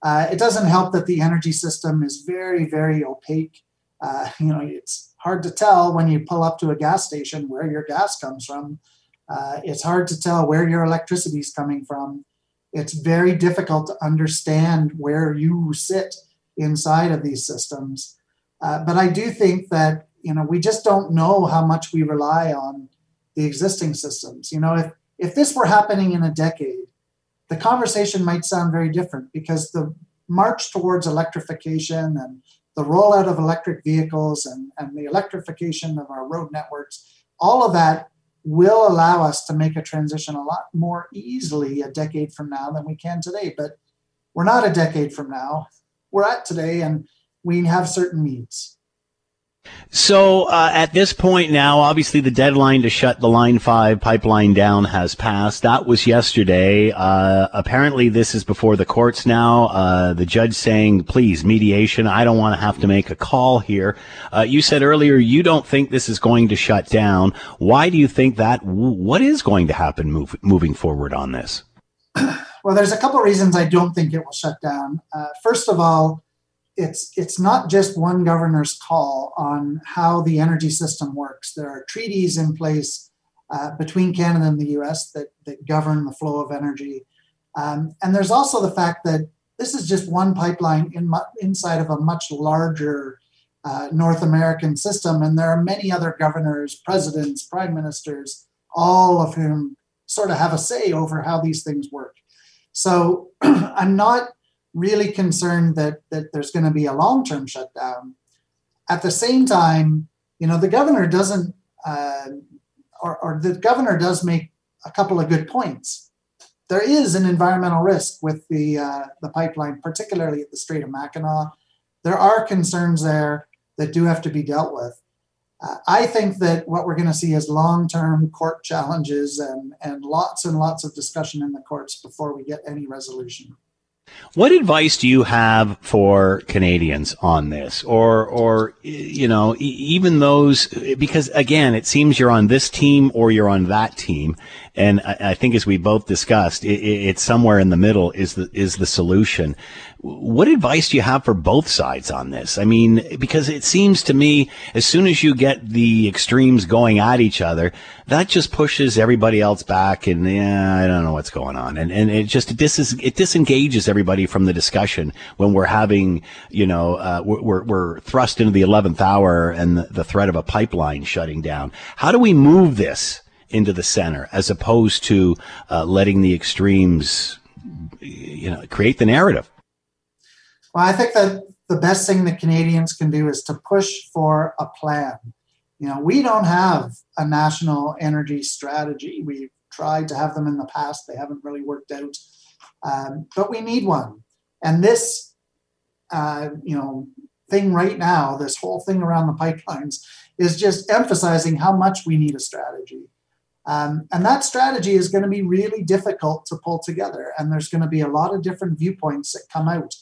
Uh, it doesn't help that the energy system is very, very opaque. Uh, you know, it's hard to tell when you pull up to a gas station where your gas comes from. Uh, it's hard to tell where your electricity is coming from. It's very difficult to understand where you sit inside of these systems. Uh, but I do think that you know we just don't know how much we rely on the existing systems. You know if if this were happening in a decade the conversation might sound very different because the march towards electrification and the rollout of electric vehicles and, and the electrification of our road networks all of that will allow us to make a transition a lot more easily a decade from now than we can today. But we're not a decade from now. We're at today and we have certain needs so uh, at this point now, obviously the deadline to shut the Line 5 pipeline down has passed. That was yesterday. Uh, apparently this is before the courts now. Uh, the judge saying, please, mediation. I don't want to have to make a call here. Uh, you said earlier you don't think this is going to shut down. Why do you think that? What is going to happen move, moving forward on this? Well, there's a couple reasons I don't think it will shut down. Uh, first of all, it's it's not just one governor's call on how the energy system works. There are treaties in place uh, between Canada and the US that, that govern the flow of energy. Um, and there's also the fact that this is just one pipeline in, inside of a much larger uh, North American system. And there are many other governors, presidents, prime ministers, all of whom sort of have a say over how these things work. So I'm not really concerned that, that there's going to be a long term shutdown. At the same time, you know, the governor doesn't, uh, or, or the governor does make a couple of good points. There is an environmental risk with the uh, the pipeline, particularly at the Strait of Mackinac. There are concerns there that do have to be dealt with. Uh, I think that what we're going to see is long term court challenges and, and lots and lots of discussion in the courts before we get any resolution. What advice do you have for Canadians on this, or, or you know, even those? Because again, it seems you're on this team or you're on that team, and I, I think as we both discussed, it, it's somewhere in the middle is the is the solution. What advice do you have for both sides on this? I mean, because it seems to me as soon as you get the extremes going at each other, that just pushes everybody else back and yeah, I don't know what's going on. And, and it just, it, dis- it disengages everybody from the discussion when we're having, you know, uh, we're, we're thrust into the 11th hour and the, the threat of a pipeline shutting down. How do we move this into the center as opposed to uh, letting the extremes, you know, create the narrative? Well, I think that the best thing that Canadians can do is to push for a plan. You know, we don't have a national energy strategy. We've tried to have them in the past, they haven't really worked out. Um, but we need one. And this, uh, you know, thing right now, this whole thing around the pipelines, is just emphasizing how much we need a strategy. Um, and that strategy is going to be really difficult to pull together. And there's going to be a lot of different viewpoints that come out.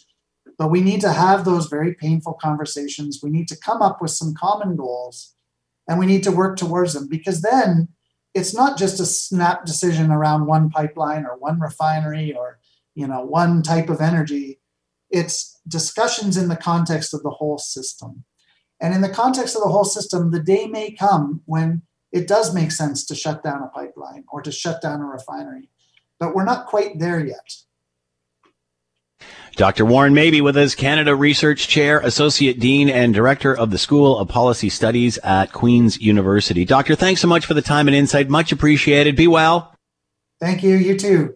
But we need to have those very painful conversations. We need to come up with some common goals and we need to work towards them because then it's not just a snap decision around one pipeline or one refinery or you know one type of energy. It's discussions in the context of the whole system. And in the context of the whole system the day may come when it does make sense to shut down a pipeline or to shut down a refinery. But we're not quite there yet Dr. Warren Mabee with us, Canada Research Chair, Associate Dean, and Director of the School of Policy Studies at Queen's University. Doctor, thanks so much for the time and insight. Much appreciated. Be well. Thank you. You too.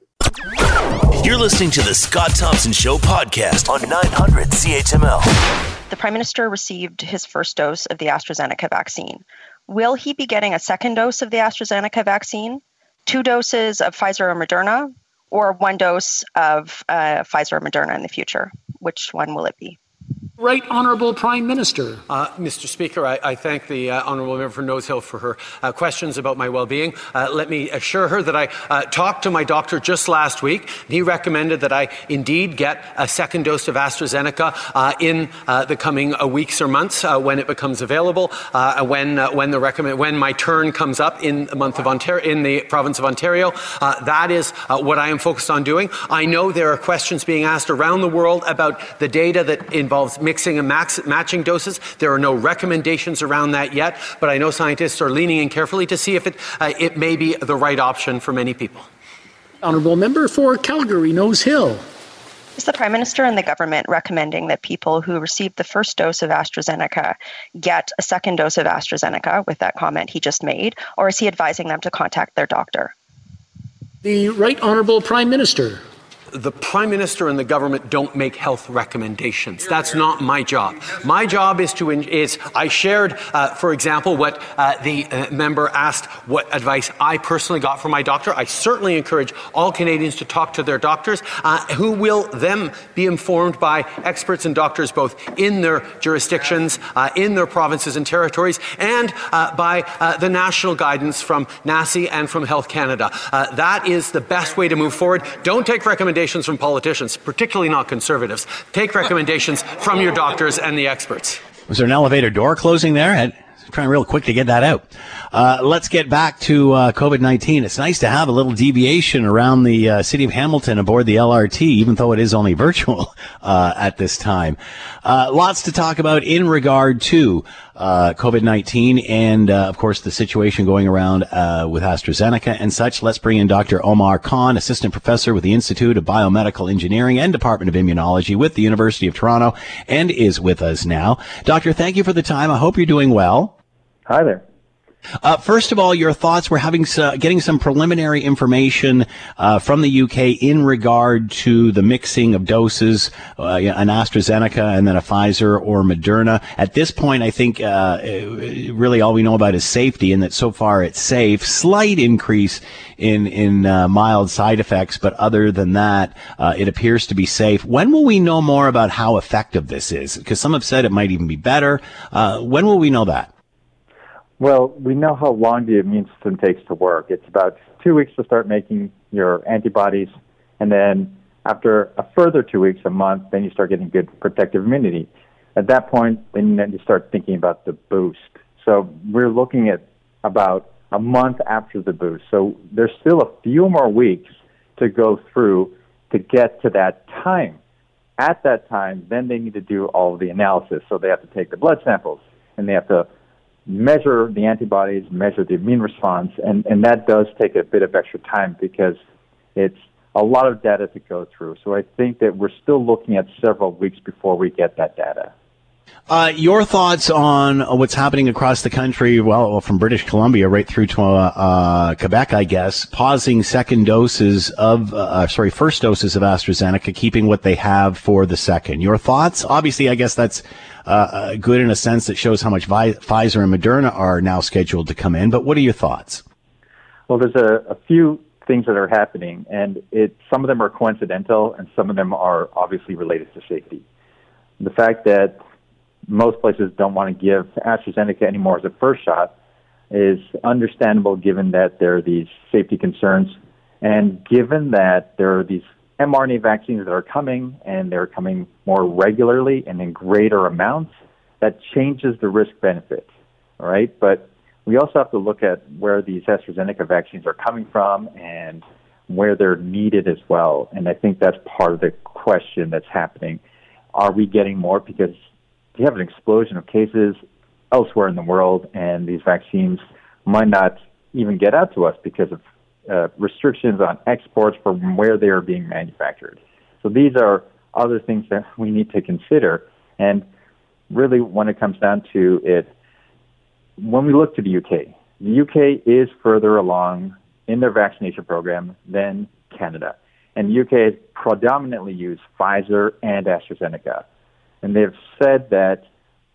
You're listening to the Scott Thompson Show podcast on 900 CHML. The Prime Minister received his first dose of the AstraZeneca vaccine. Will he be getting a second dose of the AstraZeneca vaccine? Two doses of Pfizer or Moderna? Or one dose of uh, Pfizer or Moderna in the future? Which one will it be? Right Honourable Prime Minister. Uh, Mr. Speaker, I, I thank the uh, Honourable Member for Nose Hill for her uh, questions about my well being. Uh, let me assure her that I uh, talked to my doctor just last week. He recommended that I indeed get a second dose of AstraZeneca uh, in the coming weeks or months when it becomes available, when, when, the recommend, when my turn comes up in the month of Ontario, in the province of Ontario. that is what I am focused on doing. I know there are questions being asked around the world about the data that involves mixing and max- matching doses. There are no recommendations around that yet, but I know scientists are leaning in carefully to see if it, uh, it may be the right option for many people. Honourable Member for Calgary, Nose Hill. Is the Prime Minister and the government recommending that people who received the first dose of AstraZeneca get a second dose of AstraZeneca with that comment he just made, or is he advising them to contact their doctor? The Right Honourable Prime Minister the prime minister and the government don't make health recommendations. That's not my job. My job is to is I shared, uh, for example, what uh, the uh, member asked, what advice I personally got from my doctor. I certainly encourage all Canadians to talk to their doctors, uh, who will then be informed by experts and doctors both in their jurisdictions, uh, in their provinces and territories, and uh, by the national guidance from NACI and from Health Canada. that is the best way to move forward. Don't take recommendations recommendations from politicians, particularly not conservatives. Take recommendations from your doctors and the experts. Was there an elevator door closing there? Trying real quick to get that out. Uh, let's get back to uh, COVID 19. It's nice to have a little deviation around the uh, city of Hamilton aboard the LRT, even though it is only virtual uh, at this time. Uh, lots to talk about in regard to uh, COVID 19 and, of course, the situation going around with AstraZeneca and such. Let's bring in Dr. Omar Khan, assistant professor with the Institute of Biomedical Engineering and Department of Immunology with the University of Toronto, and is with us now. Doctor, thank you for the time. I hope you're doing well. Hi there. Uh, first of all, your thoughts. We're having uh, getting some preliminary information uh, from the UK in regard to the mixing of doses, uh, an AstraZeneca and then a Pfizer or Moderna. At this point, I think uh, really all we know about is safety, and that so far it's safe. Slight increase in in uh, mild side effects, but other than that, it appears to be safe. When will we know more about how effective this is? Because some have said it might even be better. when will we know that? Well, we know how long the immune system takes to work. It's about two weeks to start making your antibodies, and then after a further two weeks, a month, then you start getting good protective immunity. At that point, then you start thinking about the boost. So we're looking at about a month after the boost. So there's still a few more weeks to go through to get to that time. At that time, then they need to do all the analysis. So they have to take the blood samples and they have to measure the antibodies, measure the immune response, and, and that does take a bit of extra time because it's a lot of data to go through. So I think that we're still looking at several weeks before we get that data. Uh, your thoughts on what's happening across the country, well, from British Columbia right through to uh, uh, Quebec, I guess, pausing second doses of, uh, uh, sorry, first doses of AstraZeneca, keeping what they have for the second. Your thoughts? Obviously, I guess that's uh, good in a sense that shows how much Vi- Pfizer and Moderna are now scheduled to come in. But what are your thoughts? Well, there's a, a few things that are happening, and it some of them are coincidental, and some of them are obviously related to safety. The fact that most places don't want to give AstraZeneca anymore as a first shot is understandable given that there are these safety concerns and given that there are these mRNA vaccines that are coming and they're coming more regularly and in greater amounts, that changes the risk benefit. All right. But we also have to look at where these AstraZeneca vaccines are coming from and where they're needed as well. And I think that's part of the question that's happening. Are we getting more? Because you have an explosion of cases elsewhere in the world, and these vaccines might not even get out to us because of uh, restrictions on exports from where they are being manufactured. So these are other things that we need to consider. And really, when it comes down to it, when we look to the UK, the UK is further along in their vaccination program than Canada. And the UK has predominantly used Pfizer and AstraZeneca. And they've said that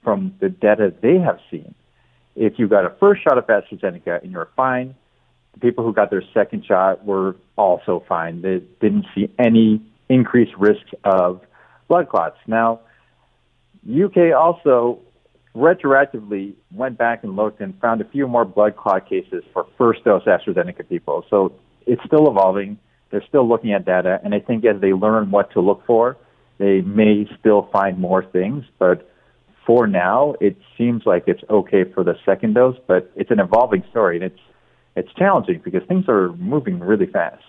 from the data they have seen, if you got a first shot of AstraZeneca and you're fine, the people who got their second shot were also fine. They didn't see any increased risk of blood clots. Now, UK also retroactively went back and looked and found a few more blood clot cases for first dose AstraZeneca people. So it's still evolving. They're still looking at data, and I think as they learn what to look for, they may still find more things. But for now, it seems like it's okay for the second dose, but it's an evolving story, and it's it's challenging because things are moving really fast.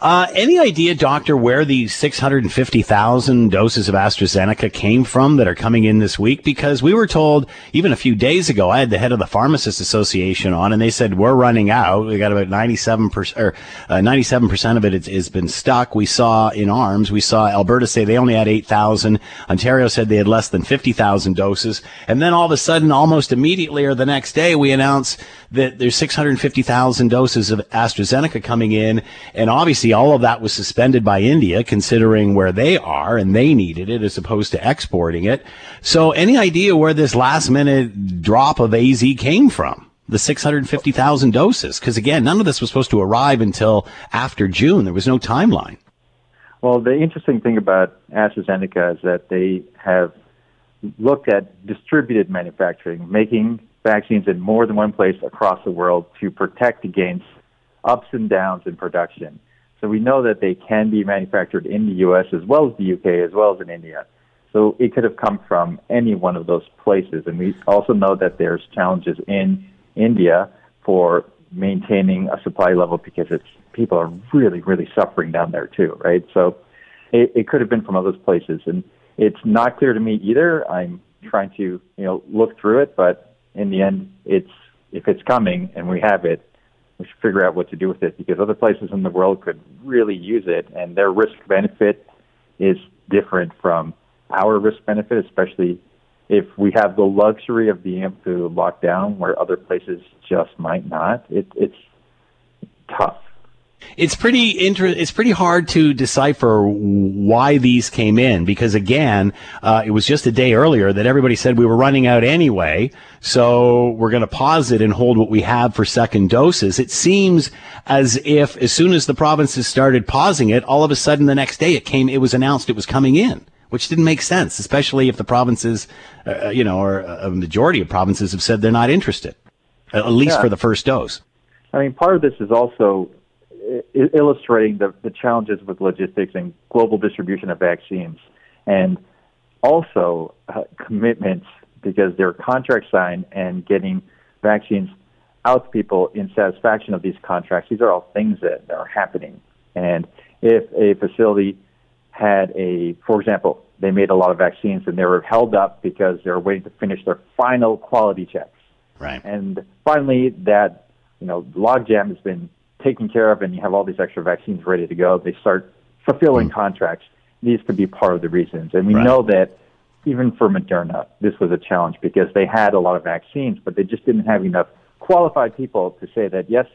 Uh, any idea, doctor, where these 650,000 doses of AstraZeneca came from that are coming in this week? Because we were told even a few days ago, I had the head of the Pharmacists Association on, and they said we're running out. We got about 97 percent, or uh, 97 percent of it has been stuck. We saw in arms, we saw Alberta say they only had 8,000. Ontario said they had less than 50,000 doses, and then all of a sudden, almost immediately or the next day, we announced that there's 650,000 doses of AstraZeneca coming in, and obviously all of that was suspended by India, considering where they are and they needed it as opposed to exporting it. So, any idea where this last minute drop of AZ came from? The 650,000 doses? Because again, none of this was supposed to arrive until after June. There was no timeline. Well, the interesting thing about AstraZeneca is that they have looked at distributed manufacturing, making vaccines in more than one place across the world to protect against ups and downs in production. So we know that they can be manufactured in the U.S. as well as the U.K. as well as in India. So it could have come from any one of those places. And we also know that there's challenges in India for maintaining a supply level because it's people are really, really suffering down there too, right? So it, it could have been from other places, and it's not clear to me either. I'm trying to you know look through it, but in the end, it's if it's coming and we have it, we should figure out what to do with it because other places in the world could really use it, and their risk benefit is different from our risk benefit, especially if we have the luxury of being able to lock down where other places just might not. It, it's tough. It's pretty inter- It's pretty hard to decipher why these came in because again, uh, it was just a day earlier that everybody said we were running out anyway, so we're going to pause it and hold what we have for second doses. It seems as if as soon as the provinces started pausing it, all of a sudden the next day it came. It was announced it was coming in which didn't make sense, especially if the provinces, uh, you know, or a majority of provinces have said they're not interested, at least Yeah. for the first dose. I mean, part of this is also illustrating the, the challenges with logistics and global distribution of vaccines, and also uh, commitments because there are contracts signed and getting vaccines out to people in satisfaction of these contracts. These are all things that are happening. And if a facility had a, for example, they made a lot of vaccines and they were held up because they were waiting to finish their final quality checks. Right. And finally, that you know logjam has been taken care of, and you have all these extra vaccines ready to go. They start fulfilling contracts. These could be part of the reasons, and we Right. know that even for Moderna, this was a challenge because they had a lot of vaccines, but they just didn't have enough qualified people to say that yes,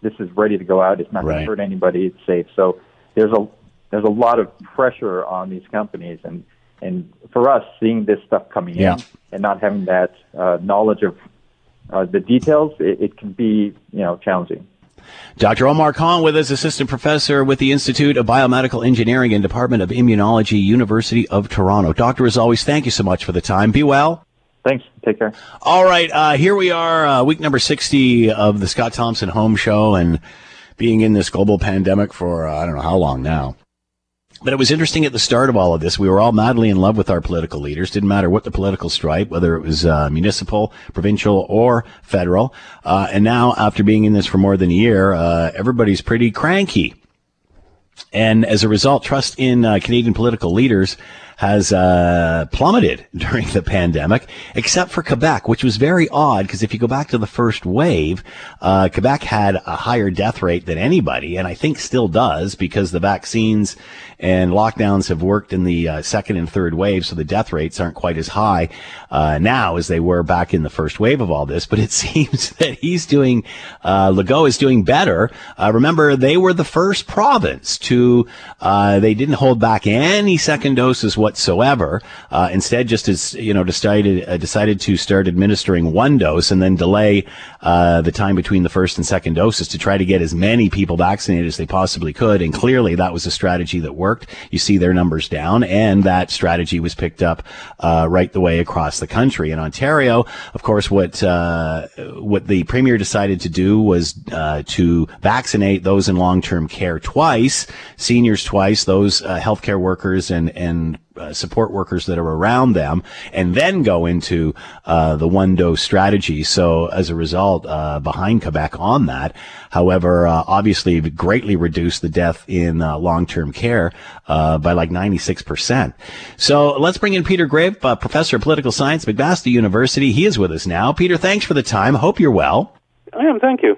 this is ready to go out. It's not going to hurt anybody. It's safe. So there's a there's a lot of pressure on these companies, and and for us, seeing this stuff coming Yeah. in and not having that uh, knowledge of uh, the details, it, it can be you know challenging. Dr. Omar Khan with us, assistant professor with the Institute of Biomedical Engineering and Department of Immunology, University of Toronto. Doctor, as always, thank you so much for the time. Be well. Thanks. Take care. All right, uh, here we are, uh, week number 60 of the Scott Thompson Home Show, and being in this global pandemic for uh, I don't know how long now. But it was interesting at the start of all of this. We were all madly in love with our political leaders. Didn't matter what the political stripe, whether it was uh, municipal, provincial, or federal. Uh, and now, after being in this for more than a year, uh, everybody's pretty cranky. And as a result, trust in uh, Canadian political leaders has uh, plummeted during the pandemic, except for Quebec, which was very odd because if you go back to the first wave, uh, Quebec had a higher death rate than anybody, and I think still does because the vaccines and lockdowns have worked in the uh, second and third wave, so the death rates aren't quite as high uh, now as they were back in the first wave of all this. But it seems that he's doing, uh, Legault is doing better. Uh, remember, they were the first province to, uh, they didn't hold back any second doses whatsoever. Uh, instead, just as you know, decided uh, decided to start administering one dose and then delay uh, the time between the first and second doses to try to get as many people vaccinated as they possibly could. And clearly, that was a strategy that worked. You see their numbers down, and that strategy was picked up uh, right the way across the country. In Ontario, of course, what uh, what the premier decided to do was uh, to vaccinate those in long term care twice, seniors twice, those uh, healthcare workers and and uh, support workers that are around them, and then go into uh, the one dose strategy. So as a result, uh, behind Quebec on that. However, uh, obviously greatly reduced the death in uh, long term care uh, by like 96%. So let's bring in Peter Graefe, professor of political science, McMaster University. He is with us now. Peter, thanks for the time. Hope you're well. I am, thank you.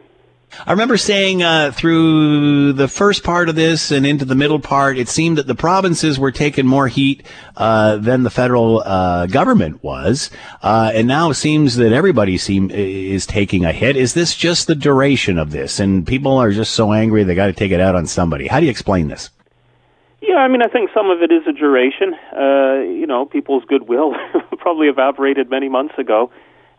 I remember saying uh, through the first part of this and into the middle part, it seemed that the provinces were taking more heat uh, than the federal uh, government was, uh, and now it seems that everybody seem is taking a hit. Is this just the duration of this, and people are just so angry they got to take it out on somebody? How do you explain this? Yeah, I mean, I think some of it is a duration. Uh, you know, people's goodwill probably evaporated many months ago.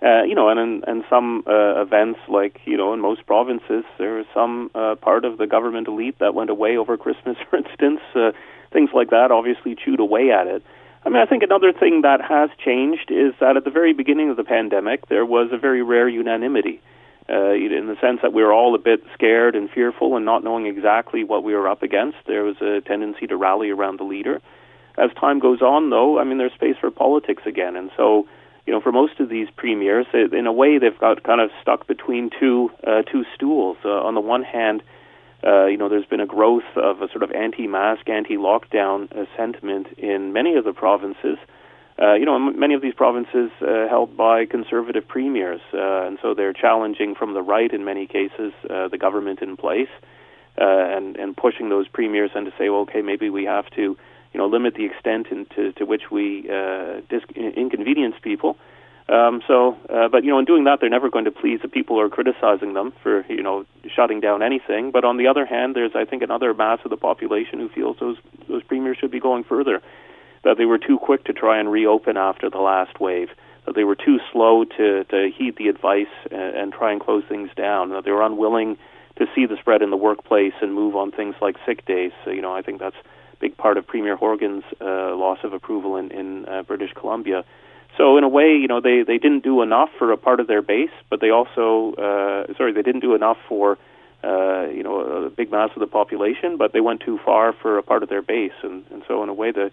Uh, you know, and in, and some uh, events, like you know, in most provinces, there was some uh, part of the government elite that went away over Christmas, for instance. Uh, things like that obviously chewed away at it. I mean, I think another thing that has changed is that at the very beginning of the pandemic, there was a very rare unanimity. Uh, in the sense that we were all a bit scared and fearful and not knowing exactly what we were up against, there was a tendency to rally around the leader. as time goes on, though, I mean, there's space for politics again, and so you know, for most of these premiers, in a way, they've got kind of stuck between two uh, two stools. Uh, on the one hand, uh, you know, there's been a growth of a sort of anti-mask, anti-lockdown uh, sentiment in many of the provinces. Uh, you know, many of these provinces uh, held by conservative premiers, and so they're challenging from the right in many cases the government in place, and and pushing those premiers and to say, well, okay, maybe we have to you know, limit the extent into, to which we uh, dis- inconvenience people. Um, so, uh, but you know, in doing that, they're never going to please the people who are criticizing them for you know shutting down anything. But on the other hand, there's I think another mass of the population who feels those those premiers should be going further. That they were too quick to try and reopen after the last wave. That they were too slow to to heed the advice and, and try and close things down. That they were unwilling to see the spread in the workplace and move on things like sick days. So, you know, I think that's big part of Premier Horgan's uh, loss of approval in, in uh, British Columbia. So in a way, you know, they, they didn't do enough for a part of their base, but they also, uh, sorry, they didn't do enough for, uh, you know, a big mass of the population, but they went too far for a part of their base, and, and so in a way, the,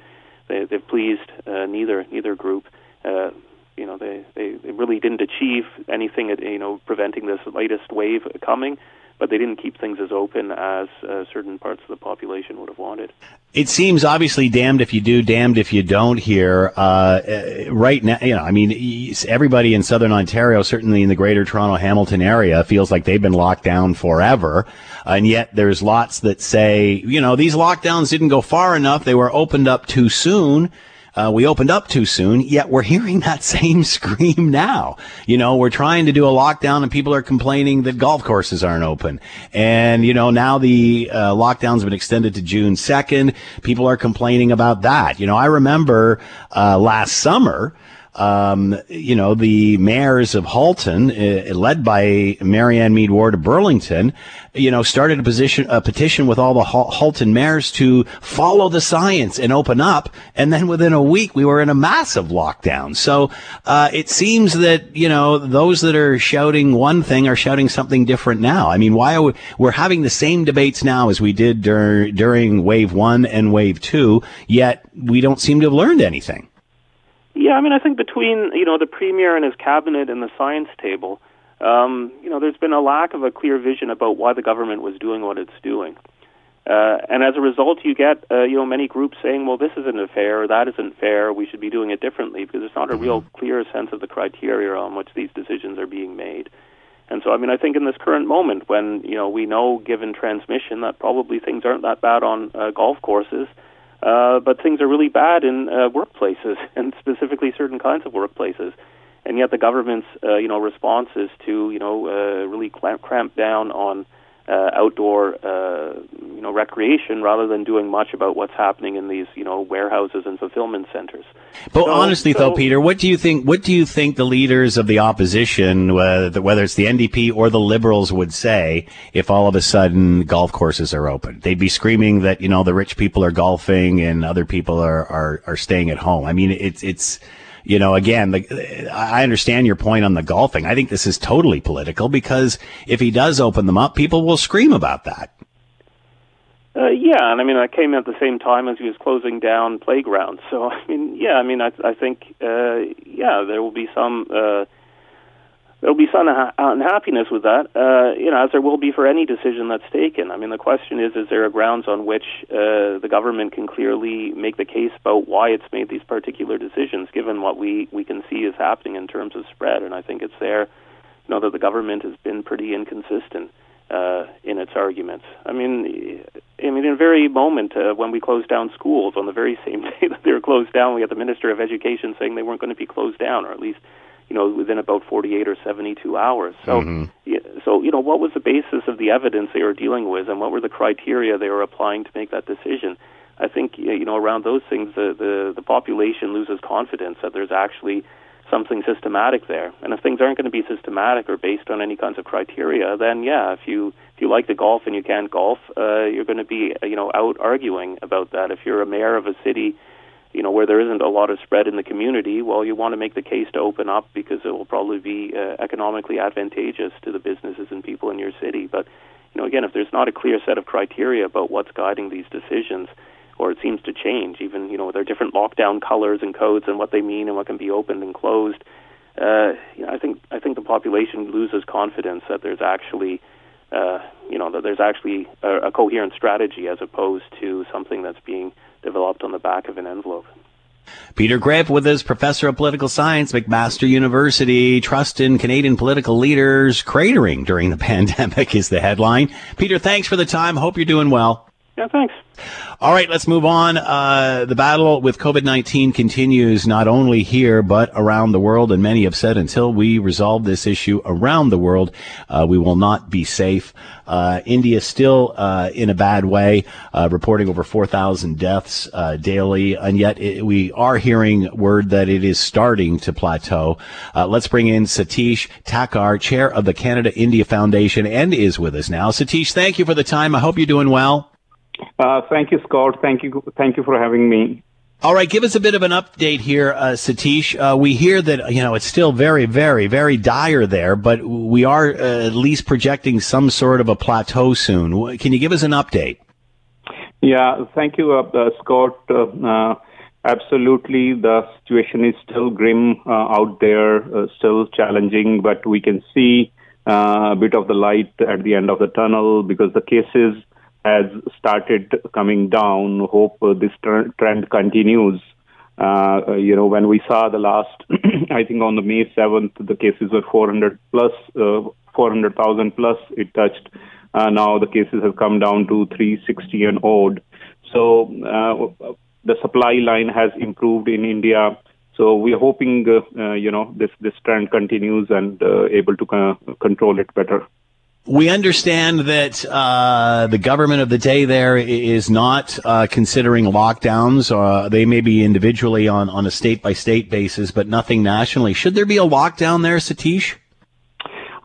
they, they've pleased uh, neither neither group. Uh, you know, they, they, they really didn't achieve anything, at, you know, preventing this latest wave coming but they didn't keep things as open as uh, certain parts of the population would have wanted. It seems obviously damned if you do, damned if you don't. Here, uh, uh right now, you know, I mean, everybody in Southern Ontario, certainly in the Greater Toronto Hamilton area, feels like they've been locked down forever, and yet there's lots that say, you know, these lockdowns didn't go far enough; they were opened up too soon uh, we opened up too soon, yet we're hearing that same scream now. You know, we're trying to do a lockdown and people are complaining that golf courses aren't open. And, you know, now the uh, lockdown's been extended to June 2nd. People are complaining about that. You know, I remember uh, last summer, um, you know, the mayors of Halton, uh, led by Marianne Meed Ward of Burlington, you know, started a position, a petition with all the Halton mayors to follow the science and open up. And then within a week, we were in a massive lockdown. So, uh, it seems that, you know, those that are shouting one thing are shouting something different now. I mean, why are we, we're having the same debates now as we did dur- during wave one and wave two, yet we don't seem to have learned anything. Yeah, I mean, I think between you know the premier and his cabinet and the science table, um, you know, there's been a lack of a clear vision about why the government was doing what it's doing, uh, and as a result, you get uh, you know many groups saying, well, this isn't fair, or that isn't fair, we should be doing it differently because there's not a real mm-hmm. clear sense of the criteria on which these decisions are being made. And so, I mean, I think in this current moment, when you know we know, given transmission, that probably things aren't that bad on uh, golf courses uh, but things are really bad in uh, workplaces, and specifically certain kinds of workplaces. And yet, the government's uh, you know response is to you know uh, really clamp, cramp down on uh, outdoor uh, you know recreation rather than doing much about what's happening in these you know warehouses and fulfillment centers. But so, honestly, so, though, Peter, what do you think? What do you think the leaders of the opposition, whether, whether it's the NDP or the Liberals, would say if all of a sudden golf courses are open? They'd be screaming that you know the rich people are golfing and other people are are, are staying at home. I mean, it's it's you know, again, the, I understand your point on the golfing. I think this is totally political because if he does open them up, people will scream about that. Uh, yeah, and I mean, I came at the same time as he was closing down playgrounds. So, I mean, yeah, I mean, I, I think, uh, yeah, there will be some uh, there'll be some unhappiness with that, uh, you know, as there will be for any decision that's taken. I mean, the question is, is there a grounds on which uh, the government can clearly make the case about why it's made these particular decisions, given what we, we can see is happening in terms of spread? And I think it's there, you know, that the government has been pretty inconsistent uh, in its arguments. I mean, I mean, in a very moment uh, when we closed down schools, on the very same day that they were closed down, we had the Minister of Education saying they weren't going to be closed down, or at least you know, within about 48 or 72 hours. So, mm-hmm. so you know, what was the basis of the evidence they were dealing with, and what were the criteria they were applying to make that decision? I think you know, around those things, the the, the population loses confidence that there's actually something systematic there. And if things aren't going to be systematic or based on any kinds of criteria, then yeah, if you if you like to golf and you can't golf, uh, you're going to be you know out arguing about that. If you're a mayor of a city you know, where there isn't a lot of spread in the community, well, you want to make the case to open up because it will probably be uh, economically advantageous to the businesses and people in your city. But, you know, again, if there's not a clear set of criteria about what's guiding these decisions, or it seems to change. Even you know there are different lockdown colors and codes and what they mean and what can be opened and closed. Uh, you know, I think I think the population loses confidence that there's actually uh, you know that there's actually a, a coherent strategy as opposed to something that's being developed on the back of an envelope. Peter Graefe with us, professor of political science, McMaster University. Trust in Canadian political leaders cratering during the pandemic is the headline. Peter, thanks for the time. Hope you're doing well. Yeah, thanks. All right, let's move on. Uh, the battle with COVID 19 continues not only here, but around the world. And many have said until we resolve this issue around the world, uh, we will not be safe. Uh, India still uh, in a bad way, uh, reporting over 4,000 deaths uh, daily. And yet it, we are hearing word that it is starting to plateau. let's bring in Satish Thakkar, chair of the Canada India Foundation, and is with us now. Satish, thank you for the time. I hope you're doing well. Uh, thank you, Scott. Thank you. Thank you for having me. All right, give us a bit of an update here, uh, Satish. Uh, we hear that you know it's still very, very, very dire there, but we are uh, at least projecting some sort of a plateau soon. Can you give us an update? Yeah, thank you, uh, uh, Scott. absolutely, the situation is still grim out there, still challenging, but we can see a bit of the light at the end of the tunnel because the cases has started coming down. Hope uh, this trend continues. Uh, you know, when we saw the last, I think on the May 7th, the cases were 400 plus, uh, 400,000 plus it touched. Uh, now the cases have come down to 360 and odd. So uh, the supply line has improved in India. So we are hoping, uh, you know, this, this trend continues and able to control it better we understand that uh, the government of the day there is not uh, considering lockdowns. Uh, they may be individually on, on a state by state basis, but nothing nationally. Should there be a lockdown there, Satish?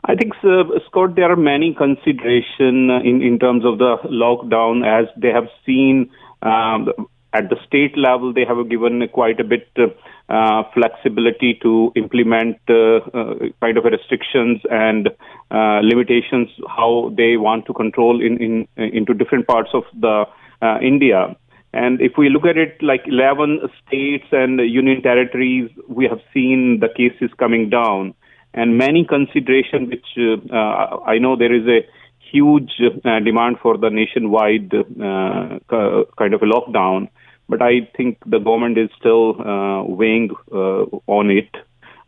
I think, uh, Scott, there are many consideration in, in terms of the lockdown as they have seen um, at the state level, they have given quite a bit uh, flexibility to implement uh, uh, kind of restrictions and uh, limitations how they want to control in, in into different parts of the uh, India. And if we look at it like 11 states and union territories, we have seen the cases coming down. And many consideration, which uh, I know there is a huge demand for the nationwide kind of a lockdown but I think the government is still uh, weighing uh, on it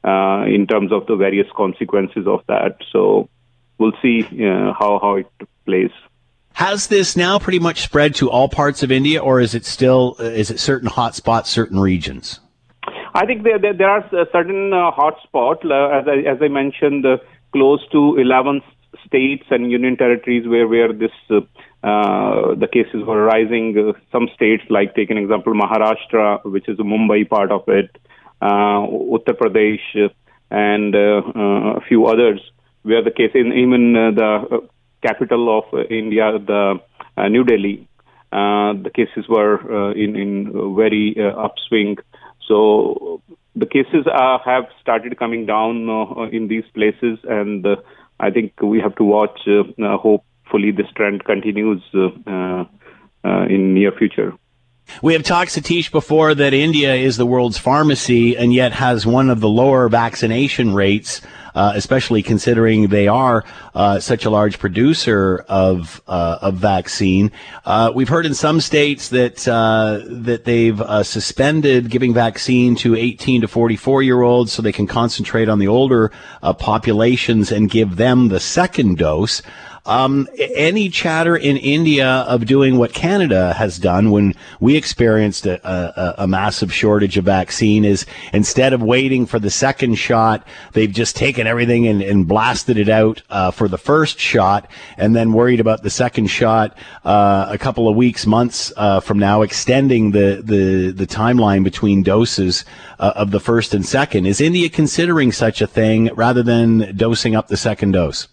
uh, in terms of the various consequences of that. So we'll see uh, how how it plays. Has this now pretty much spread to all parts of India, or is it still uh, is it certain hotspots, certain regions? I think there there, there are certain uh, hotspots, as I as I mentioned, close to 11 states and union territories where where this uh, the cases were rising. Uh, some states, like take an example, Maharashtra, which is the Mumbai part of it, uh, Uttar Pradesh, and uh, uh, a few others, where the case in even uh, the uh, capital of uh, India, the New Delhi, the cases were in in very upswing. So the cases have started coming down in these places, and I think we have to watch. hope hopefully this trend continues uh, uh, in near future. We have talked, Satish, before that India is the world's pharmacy and yet has one of the lower vaccination rates, uh, especially considering they are uh, such a large producer of uh, of vaccine. Uh, we've heard in some states that uh, that they've uh, suspended giving vaccine to 18 to 44 year olds so they can concentrate on the older populations and give them the second dose. Um, any chatter in India of doing what Canada has done when we experienced a, a, a, massive shortage of vaccine is instead of waiting for the second shot, they've just taken everything and, and blasted it out uh, for the first shot and then worried about the second shot uh, a couple of weeks, months uh, from now, extending the, the, the timeline between doses uh, of the first and second. Is India considering such a thing rather than dosing up the second dose?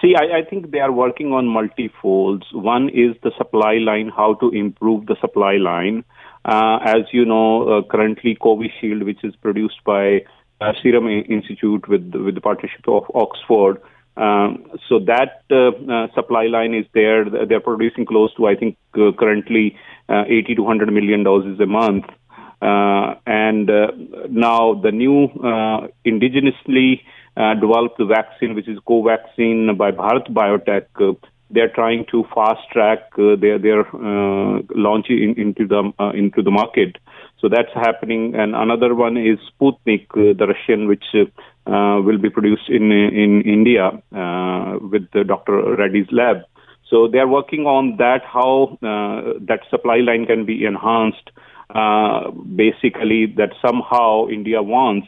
See, I, I, think they are working on multi-folds. One is the supply line, how to improve the supply line. Uh, as you know, uh, currently Covishield, which is produced by uh, Serum Institute with with the partnership of Oxford, Um, so that uh, uh, supply line is there. They're producing close to, I think, uh, currently uh, 80 to 100 million doses a month. And now the new indigenously developed vaccine, which is Covaxin by Bharat Biotech, they're trying to fast track their their launch in, into the into the market. So that's happening. And another one is Sputnik, uh, the Russian, which uh, will be produced in in India uh, with Dr. Reddy's lab. So they are working on that, how uh, that supply line can be enhanced. Uh, basically, that somehow India wants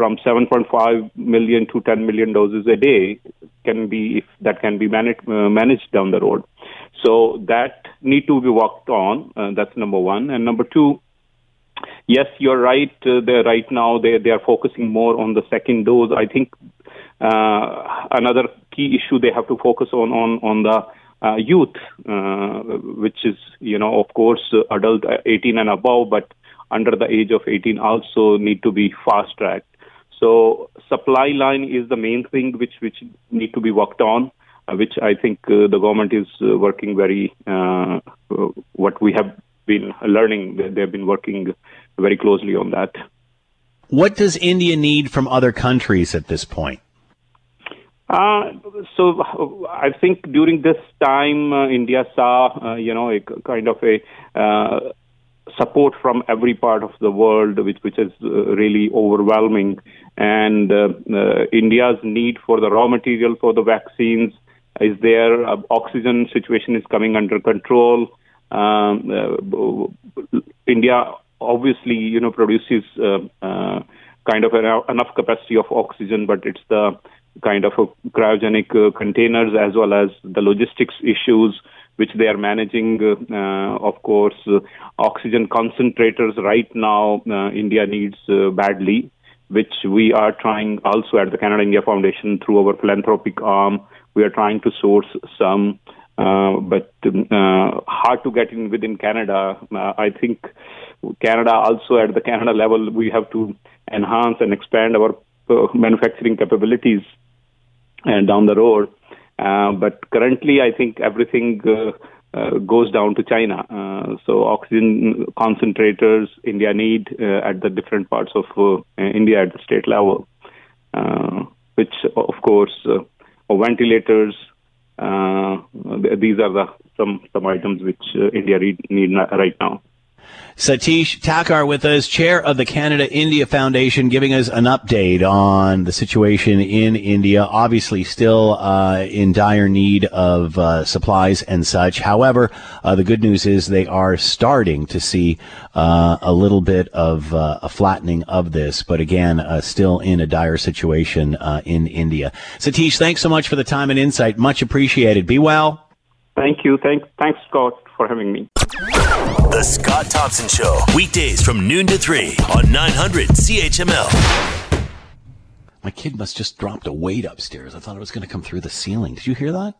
from 7.5 million to 10 million doses a day can be if that can be managed uh, managed down the road. So that need to be worked on. that's number one, and number two yes, you're right. Uh, right now they they are focusing more on the second dose. I think uh, another key issue they have to focus on on on the uh, youth, uh, which is you know of course uh, adult uh, 18 and above, but under the age of 18 also need to be fast tracked. So supply line is the main thing which which need to be worked on, which I think the government is working very. what we have been learning. They've been working very closely on that. What does India need from other countries at this point? Uh, so I think during this time, uh, India saw, uh, you know, a kind of a uh, support from every part of the world, which which is uh, really overwhelming. And uh, India's need for the raw material for the vaccines is there. oxygen situation is coming under control. Um, India obviously, you know, produces uh, uh, kind of enough capacity of oxygen, but it's the kind of cryogenic uh, containers as well as the logistics issues which they are managing. Uh, of course, uh, oxygen concentrators right now uh, India needs badly, which we are trying also at the Canada India Foundation through our philanthropic arm. We are trying to source some. Uh, but uh, hard to get in within Canada. Uh, I think Canada also at the Canada level, we have to enhance and expand our manufacturing capabilities and down the road. But currently, I think everything uh, goes down to China. Uh, so oxygen concentrators India need uh, at the different parts of India at the state level, which of course ventilators, uh, these are the some some items which uh, India need right now. Satish Thakur with us, chair of the Canada India Foundation, giving us an update on the situation in India. Obviously, still uh, in dire need of uh, supplies and such. However, uh, the good news is they are starting to see uh, a little bit of uh, a flattening of this, but again, uh, still in a dire situation in India. Satish, thanks so much for the time and insight. Much appreciated. Be well. Thank you. Thank, thanks, Scott, for having me. The Scott Thompson Show, weekdays from noon to 3 on 900 CHML. My kid must just dropped a weight upstairs. I thought it was going to come through the ceiling. Did you hear that?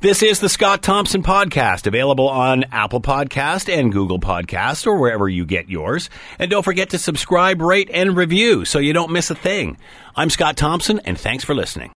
This is the Scott Thompson Podcast, available on Apple Podcast and Google Podcast or wherever you get yours. And don't forget to subscribe, rate, and review so you don't miss a thing. I'm Scott Thompson, and thanks for listening.